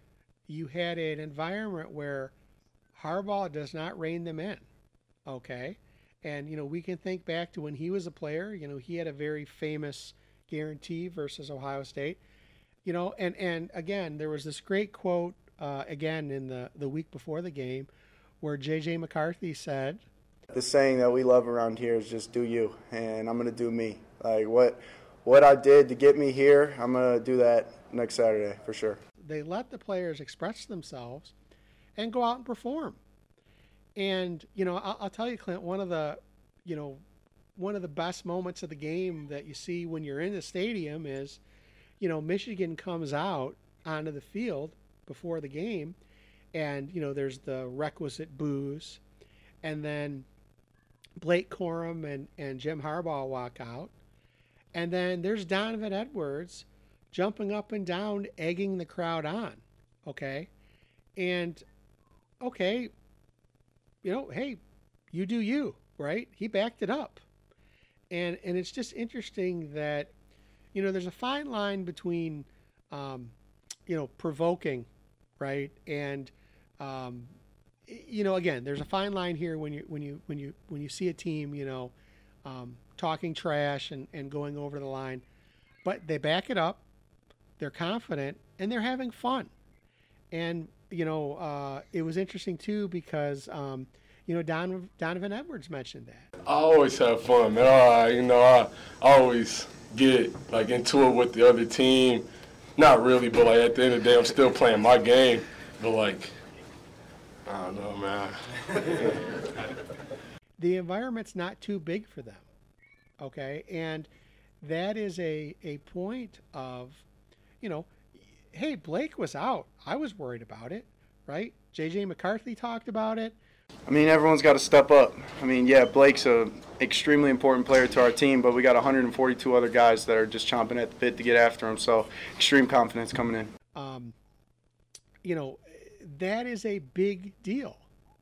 you had an environment where Harbaugh does not rein them in, okay? And, you know, we can think back to when he was a player, you know, he had a very famous guarantee versus Ohio State. You know, and, and again, there was this great quote, uh, again, in the, the week before the game, where J.J. McCarthy said, The saying that we love around here is just do you, and I'm going to do me. Like, what, what I did to get me here, I'm going to do that next Saturday for sure. They let the players express themselves and go out and perform. And you know, I'll, I'll, tell you, Clint, one of the, you know, one of the best moments of the game that you see when you're in the stadium is, you know, Michigan comes out onto the field before the game, and you know, there's the requisite booze, and then Blake Corum and and Jim Harbaugh walk out, and then there's Donovan Edwards jumping up and down, egging the crowd on. Okay, and okay, you know, hey, you do you, right? He backed it up. And and it's just interesting that, you know, there's a fine line between, um, you know, provoking, right, and, um, you know, again, there's a fine line here when you when you when you when you see a team, you know, um, talking trash and and going over the line, but they back it up, they're confident, and they're having fun, and you know, uh, it was interesting too because, um, you know, Don, Donovan Edwards mentioned that. I always have fun, man. You know, I, always get like into it with the other team. Not really, but like at the end of the day, I'm still playing my game. But like, I don't know, man. the environment's not too big for them, okay, and that is a a point of, you know, hey, Blake was out. I was worried about it, right? JJ McCarthy talked about it. I mean, everyone's got to step up. I mean, yeah, Blake's a extremely important player to our team, but we got 142 other guys that are just chomping at the bit to get after him. So, extreme confidence coming in. Um, you know, that is a big deal.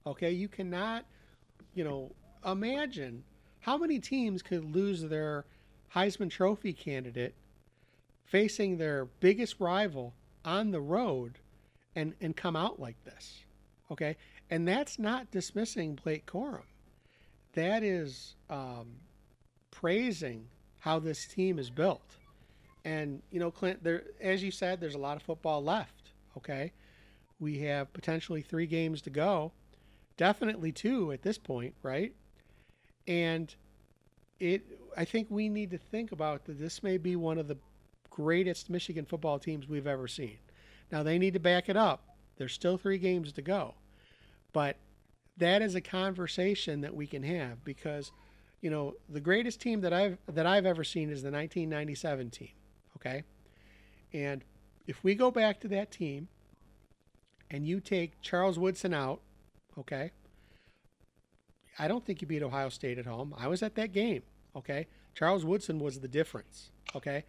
Okay, you cannot, you know, imagine how many teams could lose their Heisman Trophy candidate facing their biggest rival on the road and, and come out like this. Okay? And that's not dismissing Blake Corum. That is um, praising how this team is built. And, you know, Clint, there, as you said, there's a lot of football left. Okay? We have potentially three games to go. Definitely two at this point, right? And it, I think we need to think about that this may be one of the greatest Michigan football teams we've ever seen. Now they need to back it up. There's still three games to go. But that is a conversation that we can have because you know the greatest team that I've that I've ever seen is the 1997 team okay? And if we go back to that team and you take Charles Woodson out okay I don't think you beat Ohio State at home. I was at that game okay? Charles Woodson was the difference okay?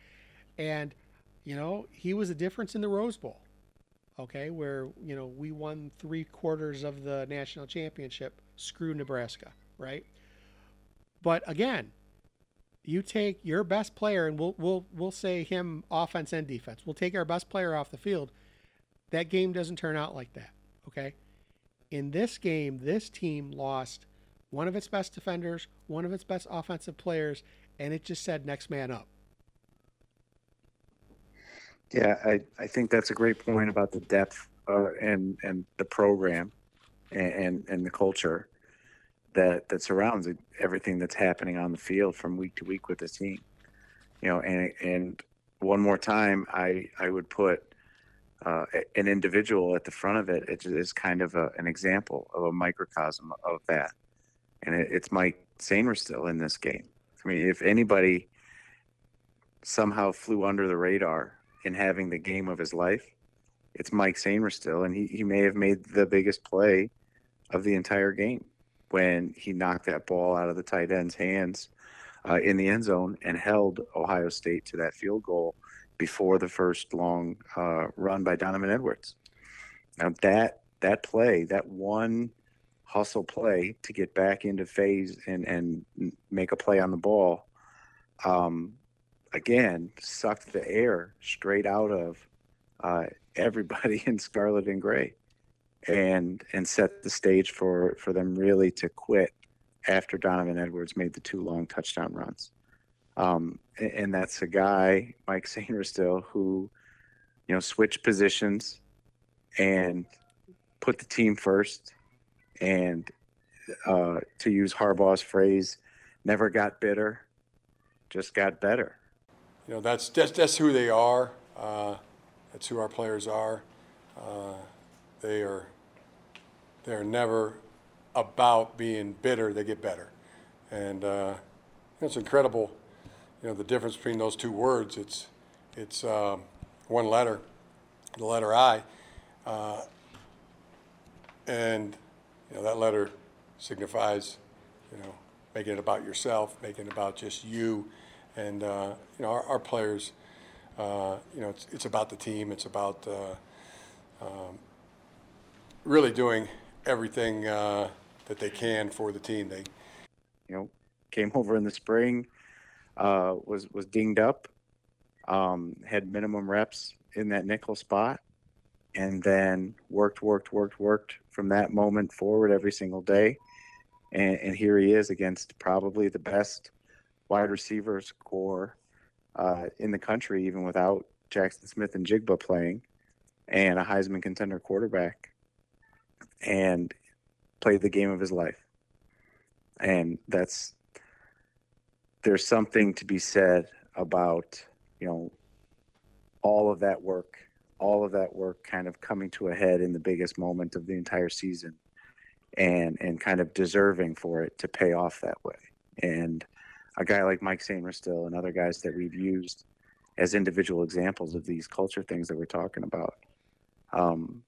And, you know, he was a difference in the Rose Bowl, okay, where, you know, we won three quarters of the national championship. Screw Nebraska, right? But again, you take your best player, and we'll we'll we'll say him offense and defense. We'll take our best player off the field. that game doesn't turn out like that. Okay. In this game, this team lost one of its best defenders, one of its best offensive players, and it just said next man up. Yeah, I, I think that's a great point about the depth uh, and and the program and, and, and the culture that that surrounds everything that's happening on the field from week to week with the team. You know, and and one more time, I I would put uh, an individual at the front of it. It is kind of a, an example of a microcosm of that, and it, it's Mike Sainristil in this game. I mean, if anybody somehow flew under the radar in having the game of his life, it's Mike Sainristil, and he, he may have made the biggest play of the entire game when he knocked that ball out of the tight end's hands uh, in the end zone and held Ohio State to that field goal before the first long uh, run by Donovan Edwards. Now that that play, that one hustle play to get back into phase and and make a play on the ball, um, again sucked the air straight out of uh, everybody in scarlet and gray and and set the stage for for them really to quit after Donovan Edwards made the two long touchdown runs. Um, and, and, that's a guy, Mike Sainristil, who, you know, switched positions and put the team first. And uh, to use Harbaugh's phrase, never got bitter, just got better. You know, that's that's, that's who they are. Uh, that's who our players are. Uh, they are they're never about being bitter. They get better, and uh, it's incredible. You know the difference between those two words. It's it's um, one letter, the letter I, uh, and you know that letter signifies you know making it about yourself, making it about just you, and uh, you know our, our players. Uh, you know it's it's about the team. It's about uh, um, really doing everything uh, that they can for the team. They, you know, came over in the spring, uh, was was dinged up, um, had minimum reps in that nickel spot, and then worked, worked, worked, worked from that moment forward every single day. And, and here he is against probably the best wide receivers core uh, in the country, even without Jackson Smith-Njigba playing, and a Heisman contender quarterback and played the game of his life. And that's there's something to be said about, you know, all of that work, all of that work kind of coming to a head in the biggest moment of the entire season and and kind of deserving for it to pay off that way. And a guy like Mike Sainristil and other guys that we've used as individual examples of these culture things that we're talking about. Um,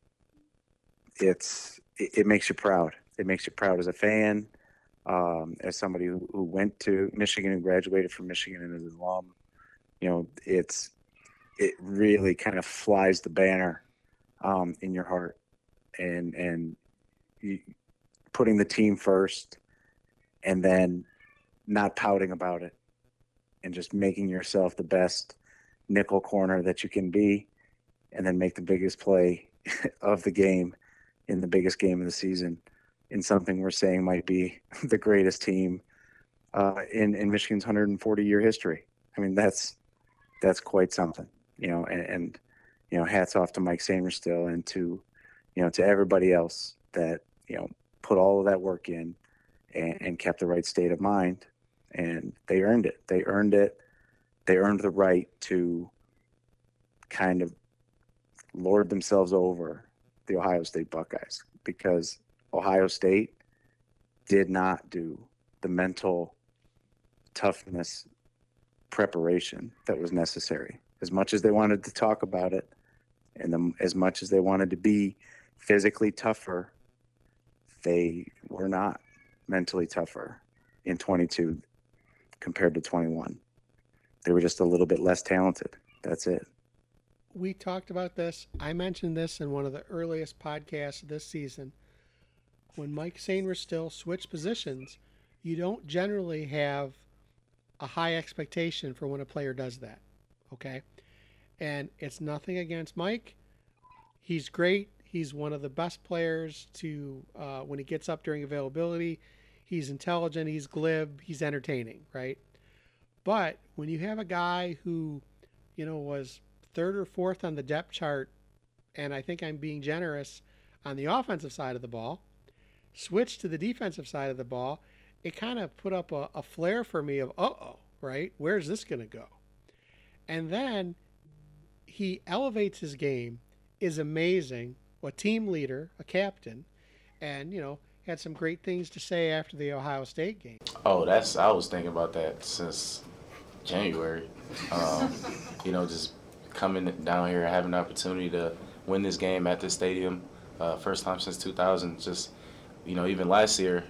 it's it, it, makes you proud. It makes you proud as a fan, um, as somebody who, who, went to Michigan and graduated from Michigan and is an alum. You know, it's it really kind of flies the banner um, in your heart, and and you, putting the team first, and then not pouting about it, and just making yourself the best nickel corner that you can be, and then make the biggest play of the game in the biggest game of the season in something we're saying might be the greatest team uh, in in Michigan's 140 year history. I mean, that's that's quite something, you know. And, and you know, hats off to Mike Sainristil and to you know to everybody else that you know put all of that work in and, and kept the right state of mind, and they earned it. They earned it. They earned the right to kind of lord themselves over the Ohio State Buckeyes because Ohio State did not do the mental toughness preparation that was necessary. As much as they wanted to talk about it, and the, as much as they wanted to be physically tougher, they were not mentally tougher in 22 compared to 21. They were just a little bit less talented. That's it we talked about this. I mentioned this in one of the earliest podcasts this season. When Mike Sainristil switched positions, you don't generally have a high expectation for when a player does that. Okay? And it's nothing against Mike. he's great. He's one of the best players to uh, when he gets up during availability. He's intelligent. He's glib. He's entertaining, right? But when you have a guy who, you know, was third or fourth on the depth chart, and I think I'm being generous on the offensive side of the ball, switch to the defensive side of the ball, it kind of put up a, a flare for me of, uh oh, right? Where's this going to go? And then he elevates his game, is amazing, a team leader, a captain, and, you know, had some great things to say after the Ohio State game. Oh, that's I was thinking about that since January. Um, you know, just coming down here, having the opportunity to win this game at this stadium, uh, first time since 2000. Just, you know, even last year,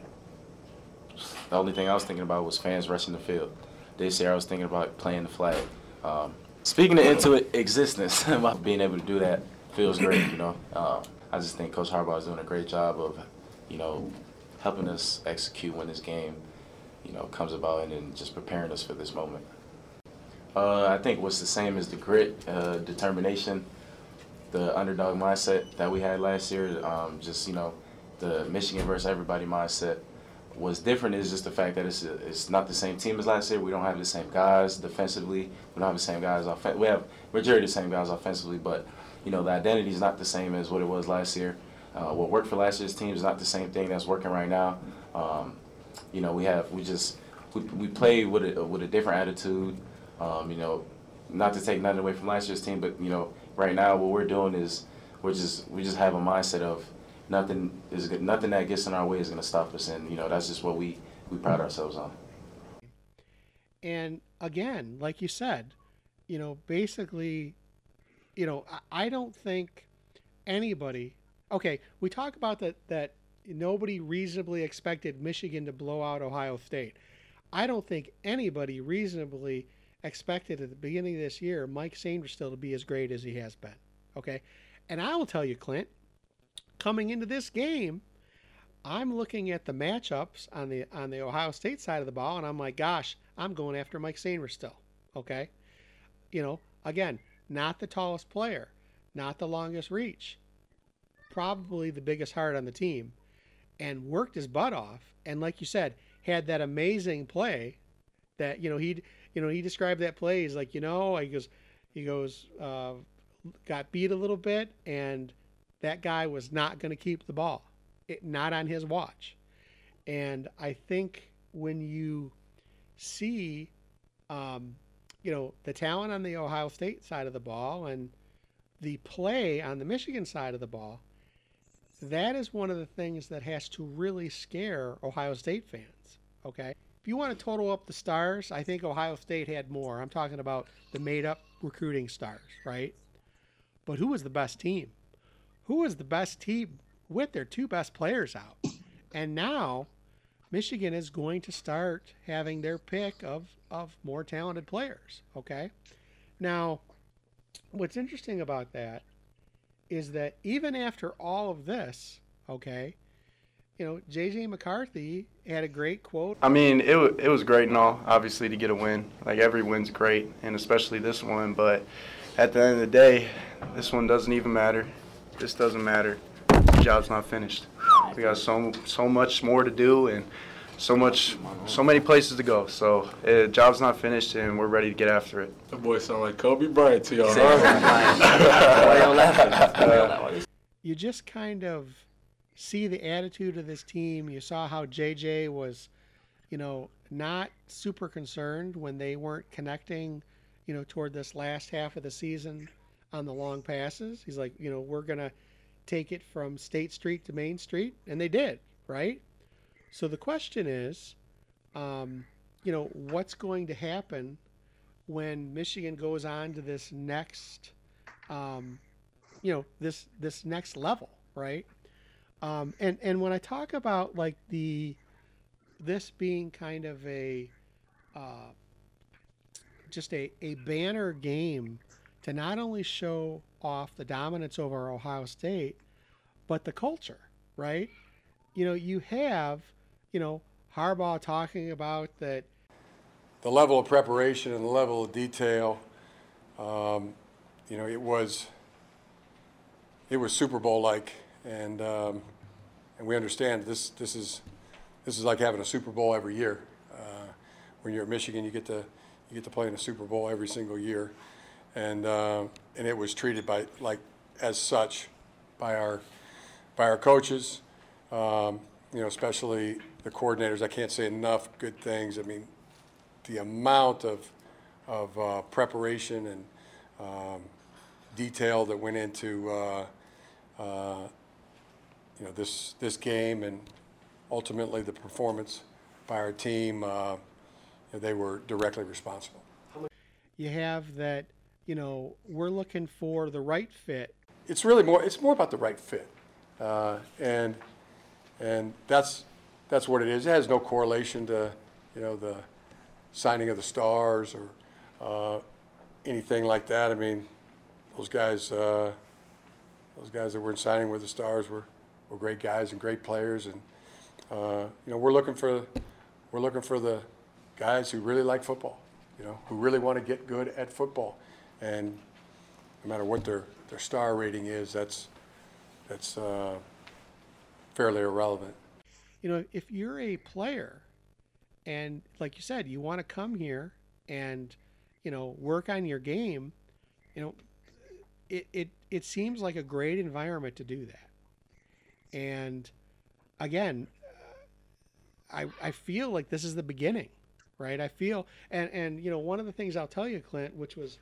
the only thing I was thinking about was fans rushing the field. This year, I was thinking about playing the flag. Um, speaking into existence, being able to do that feels great. You know, um, I just think Coach Harbaugh is doing a great job of, you know, helping us execute when this game, you know, comes about and then just preparing us for this moment. Uh, I think what's the same is the grit, uh, determination, the underdog mindset that we had last year. Um, just you know, the Michigan versus everybody mindset. What's different is just the fact that it's a, it's not the same team as last year. We don't have the same guys defensively. We don't have the same guys offen- We have majority of the same guys offensively, but you know the identity is not the same as what it was last year. Uh, what worked for last year's team is not the same thing that's working right now. Um, you know we have we just we, we play with a with a different attitude. Um, you know, not to take nothing away from last year's team, but you know right now what we're doing is we're just we just have a mindset of nothing is nothing that gets in our way is going to stop us, and you know that's just what we we pride ourselves on. And again, like you said, you know, basically, you know, I don't think anybody. Okay, we talk about that that nobody reasonably expected Michigan to blow out Ohio State. I don't think anybody reasonably expected at the beginning of this year Mike Sainristil to be as great as he has been. Okay, and I will tell you, Clint, coming into this game, I'm looking at the matchups on the on the Ohio State side of the ball, and I'm like, gosh, I'm going after Mike Sainristil. Okay, you know, again, not the tallest player, not the longest reach, probably the biggest heart on the team, and worked his butt off. And like you said, had that amazing play that you know he you know he described that play. He's like, you know, he goes, he goes, uh, got beat a little bit and that guy was not going to keep the ball, it, not on his watch. And I think when you see, um, you know, the talent on the Ohio State side of the ball and the play on the Michigan side of the ball, that is one of the things that has to really scare Ohio State fans. Okay. If you want to total up the stars, I think Ohio State had more. I'm talking about the made up recruiting stars, right? But who was the best team? who was the best team with their two best players out. And now Michigan is going to start having their pick of, of more talented players. Okay. Now, what's interesting about that is that even after all of this, okay, you know, JJ McCarthy had a great quote. I mean, it, it was great and all, obviously, to get a win. Like, every win's great, and especially this one. But at the end of the day, this one doesn't even matter. This doesn't matter. The job's not finished. We got so so much more to do and so much, so many places to go. So uh, job's not finished, and we're ready to get after it. The boy sound like Kobe Bryant to y'all. you just kind of see the attitude of this team. You saw how JJ was, you know, not super concerned when they weren't connecting, you know, toward this last half of the season on the long passes. He's like, you know, we're going to take it from State Street to Main Street. And they did, right? So the question is, um, you know, what's going to happen when Michigan goes on to this next, um, you know, this this next level, right? Um, and and when I talk about like the this being kind of a uh, just a, a banner game to not only show off the dominance over Ohio State, but the culture, right? You know, you have, you know, Harbaugh talking about that. The level of preparation and the level of detail, um, you know, it was it was Super Bowl like, and um, and we understand this this is this is like having a Super Bowl every year. Uh, when you're at Michigan, you get to you get to play in a Super Bowl every single year, and uh, and it was treated by like as such by our by our coaches, um, you know, especially the coordinators. I can't say enough good things. I mean, the amount of of uh, preparation and um, detail that went into uh, uh, you know this this game and ultimately the performance by our team. Uh, they were directly responsible. You have that. You know, we're looking for the right fit. It's really more. It's more about the right fit, uh, and and that's that's what it is. It has no correlation to you know the signing of the stars or uh, anything like that. I mean, those guys, uh, those guys that were signing with the stars were, were great guys and great players, and uh, you know we're looking for we're looking for the guys who really like football, you know, who really want to get good at football, and no matter what their their star rating is, that's that's uh, fairly irrelevant. You know, if you're a player, and like you said, you want to come here and you know work on your game, you know, it it it seems like a great environment to do that. And again, I I feel like this is the beginning, right? I feel and and you know one of the things I'll tell you, Clint, which was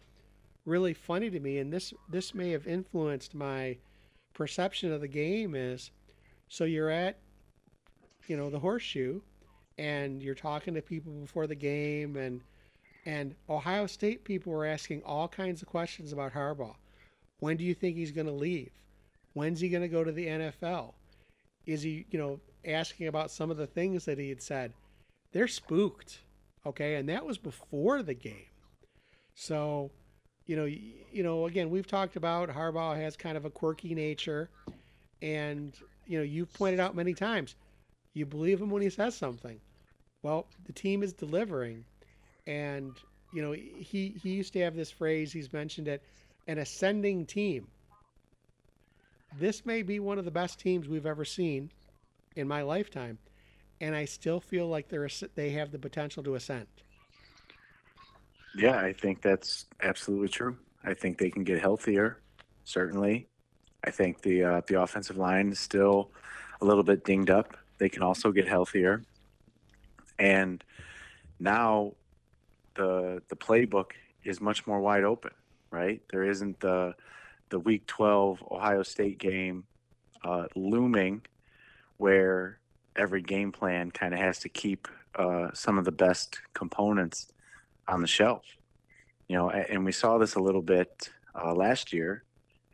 really funny to me, and this this may have influenced my perception of the game is so you're at you know the horseshoe and you're talking to people before the game and and Ohio State people were asking all kinds of questions about Harbaugh. When do you think he's going to leave? When's he going to go to the NFL? Is he, you know, asking about some of the things that he had said? They're spooked, okay? And that was before the game. So, you know, you know, again, we've talked about Harbaugh has kind of a quirky nature, and you know, you've pointed out many times, you believe him when he says something. Well, the team is delivering, and you know, he he used to have this phrase. He's mentioned it, an ascending team. This may be one of the best teams we've ever seen in my lifetime, and I still feel like they're they have the potential to ascend. Yeah, I think that's absolutely true. I think they can get healthier, certainly. I think the uh, the offensive line is still a little bit dinged up. They can also get healthier, and now the the playbook is much more wide open. Right, there isn't the the Week 12 Ohio State game uh, looming, where every game plan kind of has to keep uh, some of the best components on the shelf. You know, and we saw this a little bit uh, last year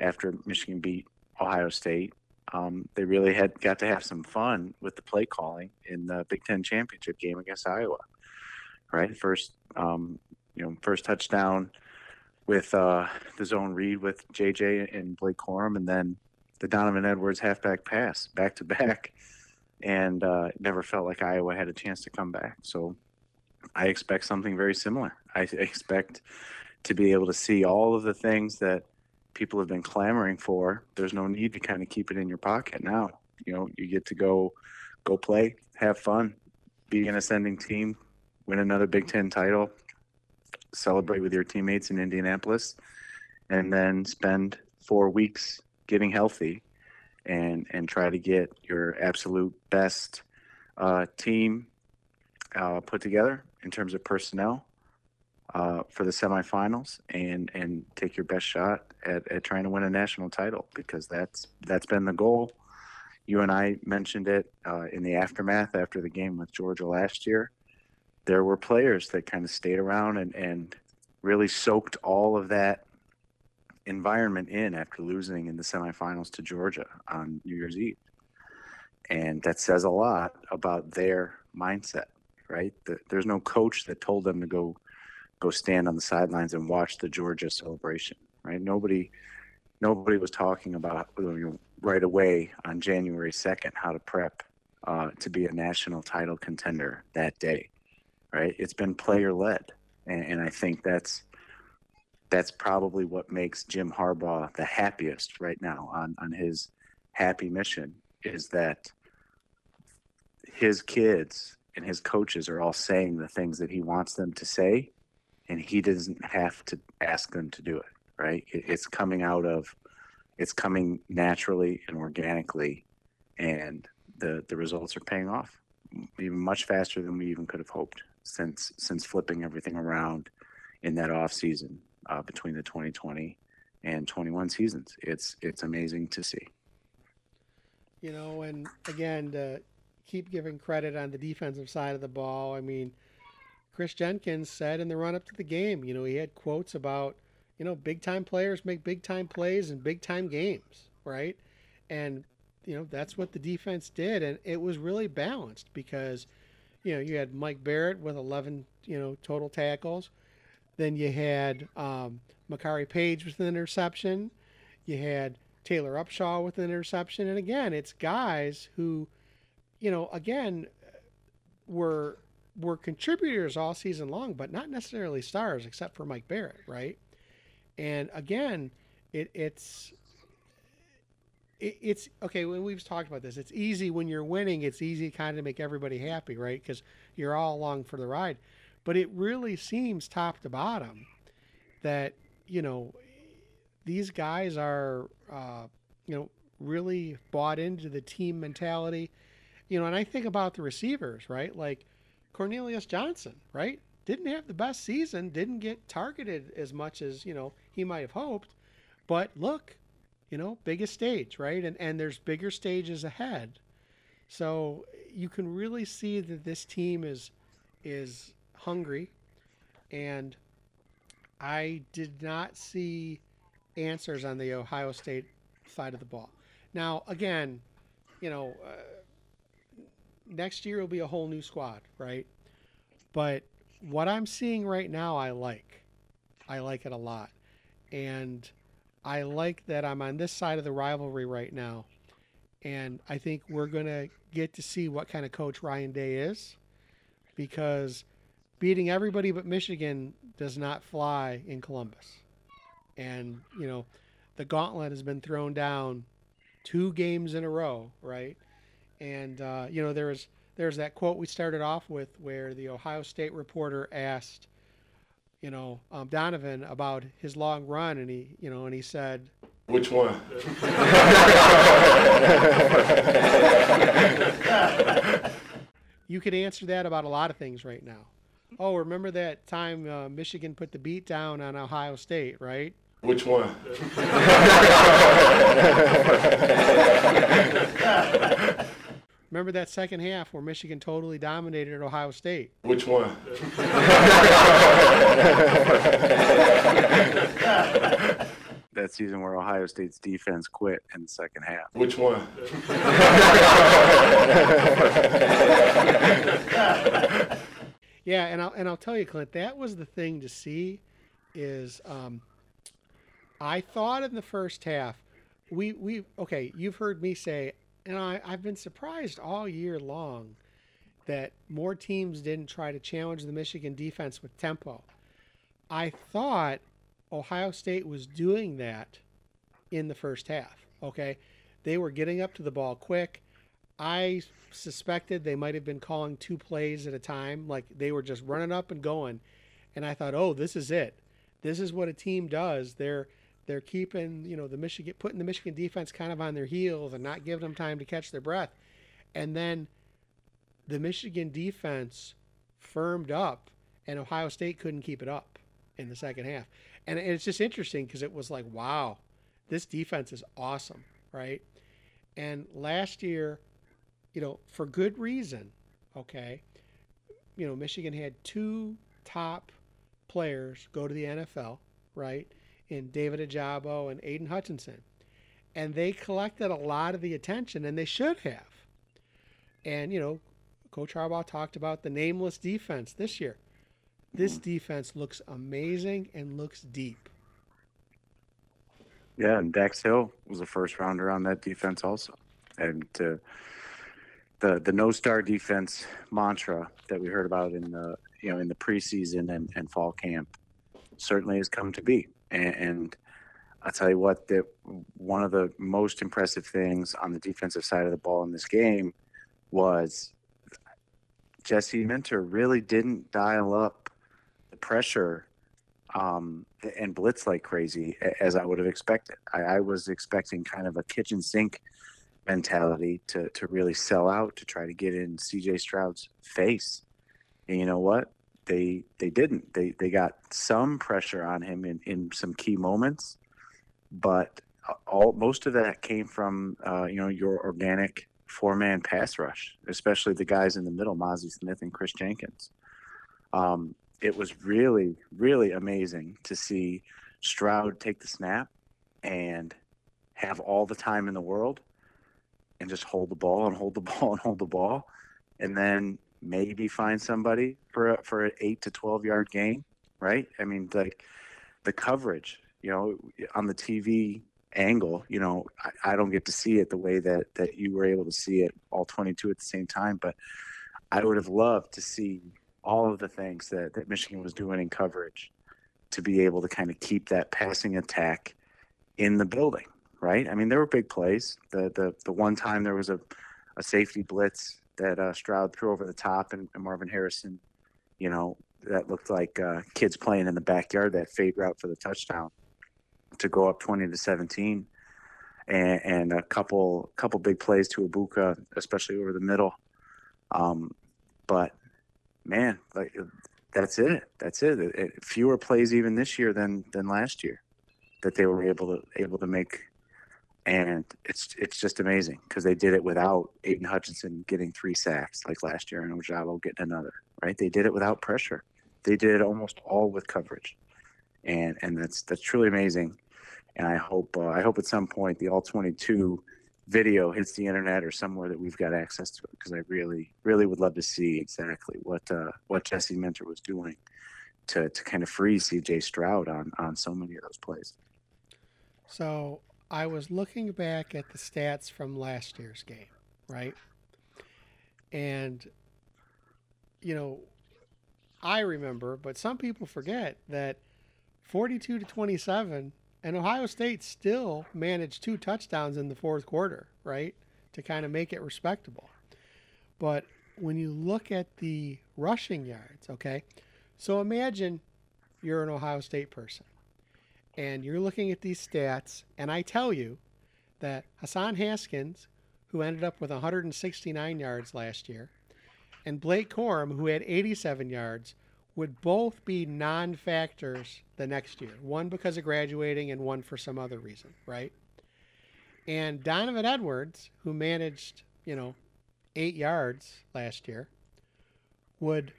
after Michigan beat Ohio State. Um, they really had got to have some fun with the play calling in the Big Ten championship game against Iowa. Right, first, um, you know, first touchdown with uh, the zone read with JJ and Blake Corum, and then the Donovan Edwards halfback pass back to back, and uh, never felt like Iowa had a chance to come back. So I expect something very similar. I expect to be able to see all of the things that people have been clamoring for. There's no need to kind of keep it in your pocket now. You know, you get to go go play, have fun, be an ascending team, win another Big Ten title, celebrate with your teammates in Indianapolis, and then spend four weeks getting healthy and and try to get your absolute best uh, team uh, put together in terms of personnel uh, for the semifinals and and take your best shot at, at trying to win a national title because that's that's been the goal. You and I mentioned it uh, in the aftermath after the game with Georgia last year. There were players that kind of stayed around and, and really soaked all of that environment in after losing in the semifinals to Georgia on New Year's Eve. And that says a lot about their mindset, right? There's no coach that told them to go go stand on the sidelines and watch the Georgia celebration, right? Nobody nobody was talking about right away on January 2nd how to prep uh, to be a national title contender that day, right? It's been player led, and, and I think that's that's probably what makes Jim Harbaugh the happiest right now on, on his happy mission is that his kids and his coaches are all saying the things that he wants them to say, and he doesn't have to ask them to do it. Right? It, it's coming out of, it's coming naturally and organically, and the the results are paying off even much faster than we even could have hoped since since flipping everything around in that off season uh, between the 2020 and 21 seasons. It's it's amazing to see. You know, and again, to keep giving credit on the defensive side of the ball. I mean, Chris Jenkins said in the run up to the game, you know, he had quotes about, you know, big time players make big time plays and big time games, right? And you know that's what the defense did, and it was really balanced because, you know, you had Mike Barrett with 11, you know, total tackles. Then you had um, Makari Paige with an interception. You had Taylor Upshaw with an interception, and again, it's guys who, you know, again, were were contributors all season long, but not necessarily stars, except for Mike Barrett, right? And again, it, it's it, it's okay. When we've talked about this, it's easy when you're winning. It's easy kind of to make everybody happy, right? Because you're all along for the ride. But it really seems top to bottom that you know these guys are uh, you know really bought into the team mentality. You know, and I think about the receivers, right? Like Cornelius Johnson, right? Didn't have the best season, didn't get targeted as much as, you know, he might have hoped. But look, you know, biggest stage, right? And and there's bigger stages ahead. So you can really see that this team is is hungry and I did not see answers on the Ohio State side of the ball. Now, again, you know, uh, next year will be a whole new squad, right? But what I'm seeing right now, I like. I like it a lot. And I like that I'm on this side of the rivalry right now. And I think we're going to get to see what kind of coach Ryan Day is because beating everybody but Michigan does not fly in Columbus. And, you know, the gauntlet has been thrown down two games in a row, right? And, uh, you know, there was, there's that quote we started off with where the Ohio State reporter asked you know, um, Donovan about his long run, and he, you know, and he said, "Which one?" you could answer that about a lot of things right now. Oh, remember that time uh, Michigan put the beat down on Ohio State, right? Which one? Remember that second half where Michigan totally dominated Ohio State? Which one? that season where Ohio State's defense quit in the second half. Which one? yeah, and I'll and I'll tell you, Clint, that was the thing to see. Is um, I thought in the first half, we we okay. You've heard me say and I, I've been surprised all year long that more teams didn't try to challenge the Michigan defense with tempo. I thought Ohio State was doing that in the first half. Okay. They were getting up to the ball quick. I suspected they might have been calling two plays at a time. Like they were just running up and going. And I thought, oh, this is it. This is what a team does. They're they're keeping you know the Michigan putting the Michigan defense kind of on their heels and not giving them time to catch their breath, and then the Michigan defense firmed up and Ohio State couldn't keep it up in the second half. And it's just interesting because it was like, wow, this defense is awesome, right? And last year, you know, for good reason, okay, you know, Michigan had two top players go to the NFL, right? In David Ojabo and Aidan Hutchinson. And they collected a lot of the attention, and they should have. And, you know, Coach Harbaugh talked about the nameless defense this year. This defense looks amazing and looks deep. Yeah, and Dax Hill was a first rounder on that defense also. And to the the no star defense mantra that we heard about in the you know in the preseason and, and fall camp certainly has come to be and, and I'll tell you what, that one of the most impressive things on the defensive side of the ball in this game was Jesse Minter really didn't dial up the pressure um, and blitz like crazy as I would have expected. I, I, was expecting kind of a kitchen sink mentality to, to really sell out to try to get in CJ Stroud's face. And you know what? They they didn't. They they got some pressure on him in, in some key moments, but all most of that came from uh, you know your organic four man pass rush, especially the guys in the middle, Mazi Smith and Kris Jenkins. Um, it was really, really amazing to see Stroud take the snap and have all the time in the world and just hold the ball and hold the ball and hold the ball and then maybe find somebody for a, for an 8 to 12 yard gain, right? I mean like the coverage, you know, on the TV angle, you know, I, I don't get to see it the way that that you were able to see it all 22 at the same time, but I would have loved to see all of the things that, that Michigan was doing in coverage to be able to kind of keep that passing attack in the building, right? I mean, there were big plays. The the the one time there was a, a safety blitz that uh, Stroud threw over the top, and, and, Marvin Harrison, you know, that looked like uh, kids playing in the backyard. That fade route for the touchdown to go up twenty to seventeen, and, and a couple couple big plays to Egbuka, especially over the middle. Um, but man, like that's it. That's it. it, it fewer plays even this year than than last year that they were able to able to make, and it's it's just amazing because they did it without Aidan Hutchinson getting three sacks like last year and Ojabo getting another. Right? They did it without pressure. They did it almost all with coverage, and and that's that's truly amazing. And I hope uh, I hope at some point the all twenty two video hits the internet or somewhere that we've got access to it because I really, really would love to see exactly what uh, what Jesse Minter was doing to, to kind of free CJ Stroud on on so many of those plays. So I was looking back at the stats from last year's game, right? And you know, I remember, but some people forget that 42 to 27 and Ohio State still managed two touchdowns in the fourth quarter, right? To kind of make it respectable. But when you look at the rushing yards, okay? So imagine you're an Ohio State person and you're looking at these stats, and I tell you that Hassan Haskins, who ended up with 169 yards last year, and Blake Corum, who had 87 yards, would both be non factors the next year. One because of graduating and one for some other reason, right? And Donovan Edwards, who managed, you know, eight yards last year, would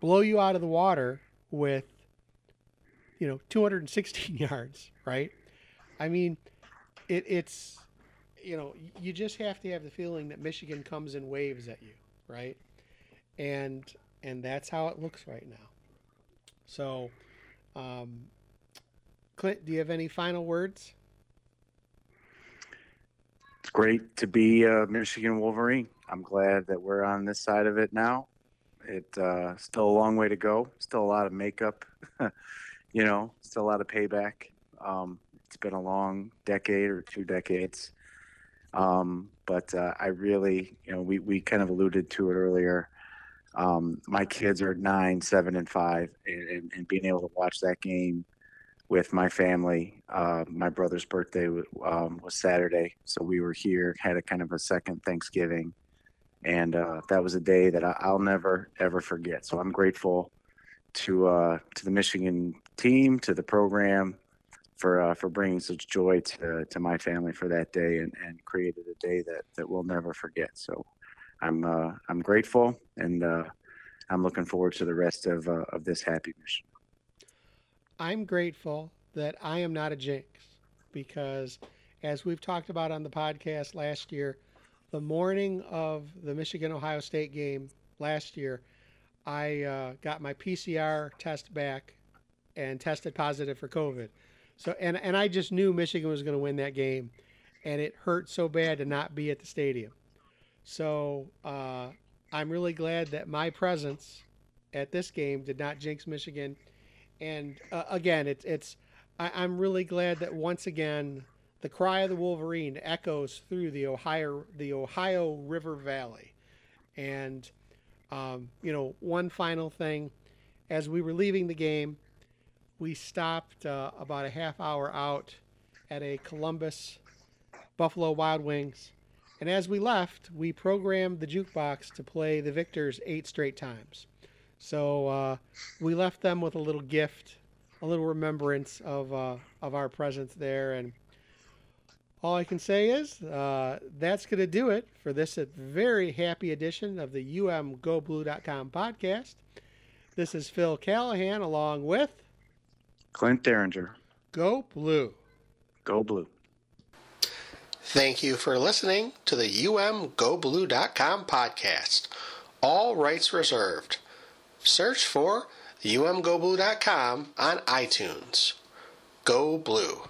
blow you out of the water with, you know, 216 yards, right? I mean, it, it's, you know, you just have to have the feeling that Michigan comes in waves at you, right? And and that's how it looks right now. So, um, Clint, do you have any final words? It's great to be a Michigan Wolverine. I'm glad that we're on this side of it now. It's uh, still a long way to go. Still a lot of makeup, you know. Still a lot of payback. Um, it's been a long decade or two decades. Um, but uh, I really, you know, we, we kind of alluded to it earlier. Um, my kids are nine, seven, and five, and, and, and, being able to watch that game with my family. Uh, my brother's birthday um, was Saturday, so we were here, had a kind of a second Thanksgiving, and uh, that was a day that I, will never ever forget. So I'm grateful to uh, to the Michigan team, to the program, for uh, for bringing such joy to to my family for that day, and, and created a day that that we'll never forget. So I'm uh, I'm grateful, and uh, I'm looking forward to the rest of uh, of this happy mission. I'm grateful that I am not a jinx because, as we've talked about on the podcast last year, the morning of the Michigan Ohio State game last year, I uh, got my PCR test back and tested positive for COVID. So and and I just knew Michigan was going to win that game, and it hurt so bad to not be at the stadium. So uh, I'm really glad that my presence at this game did not jinx Michigan. And uh, again, it's it's I, I'm really glad that once again the cry of the Wolverine echoes through the Ohio the Ohio River Valley, and um, you know one final thing, as we were leaving the game, we stopped uh, about a half hour out at a Columbus Buffalo Wild Wings. And as we left, we programmed the jukebox to play the Victors eight straight times. So uh, we left them with a little gift, a little remembrance of uh, of our presence there. And all I can say is uh, that's going to do it for this very happy edition of the UMGoBlue.com podcast. This is Phil Callahan along with Clint Derringer. Go Blue. Go Blue. Thank you for listening to the UMGoBlue.com podcast. All rights reserved. Search for UMGoBlue.com on iTunes. Go Blue.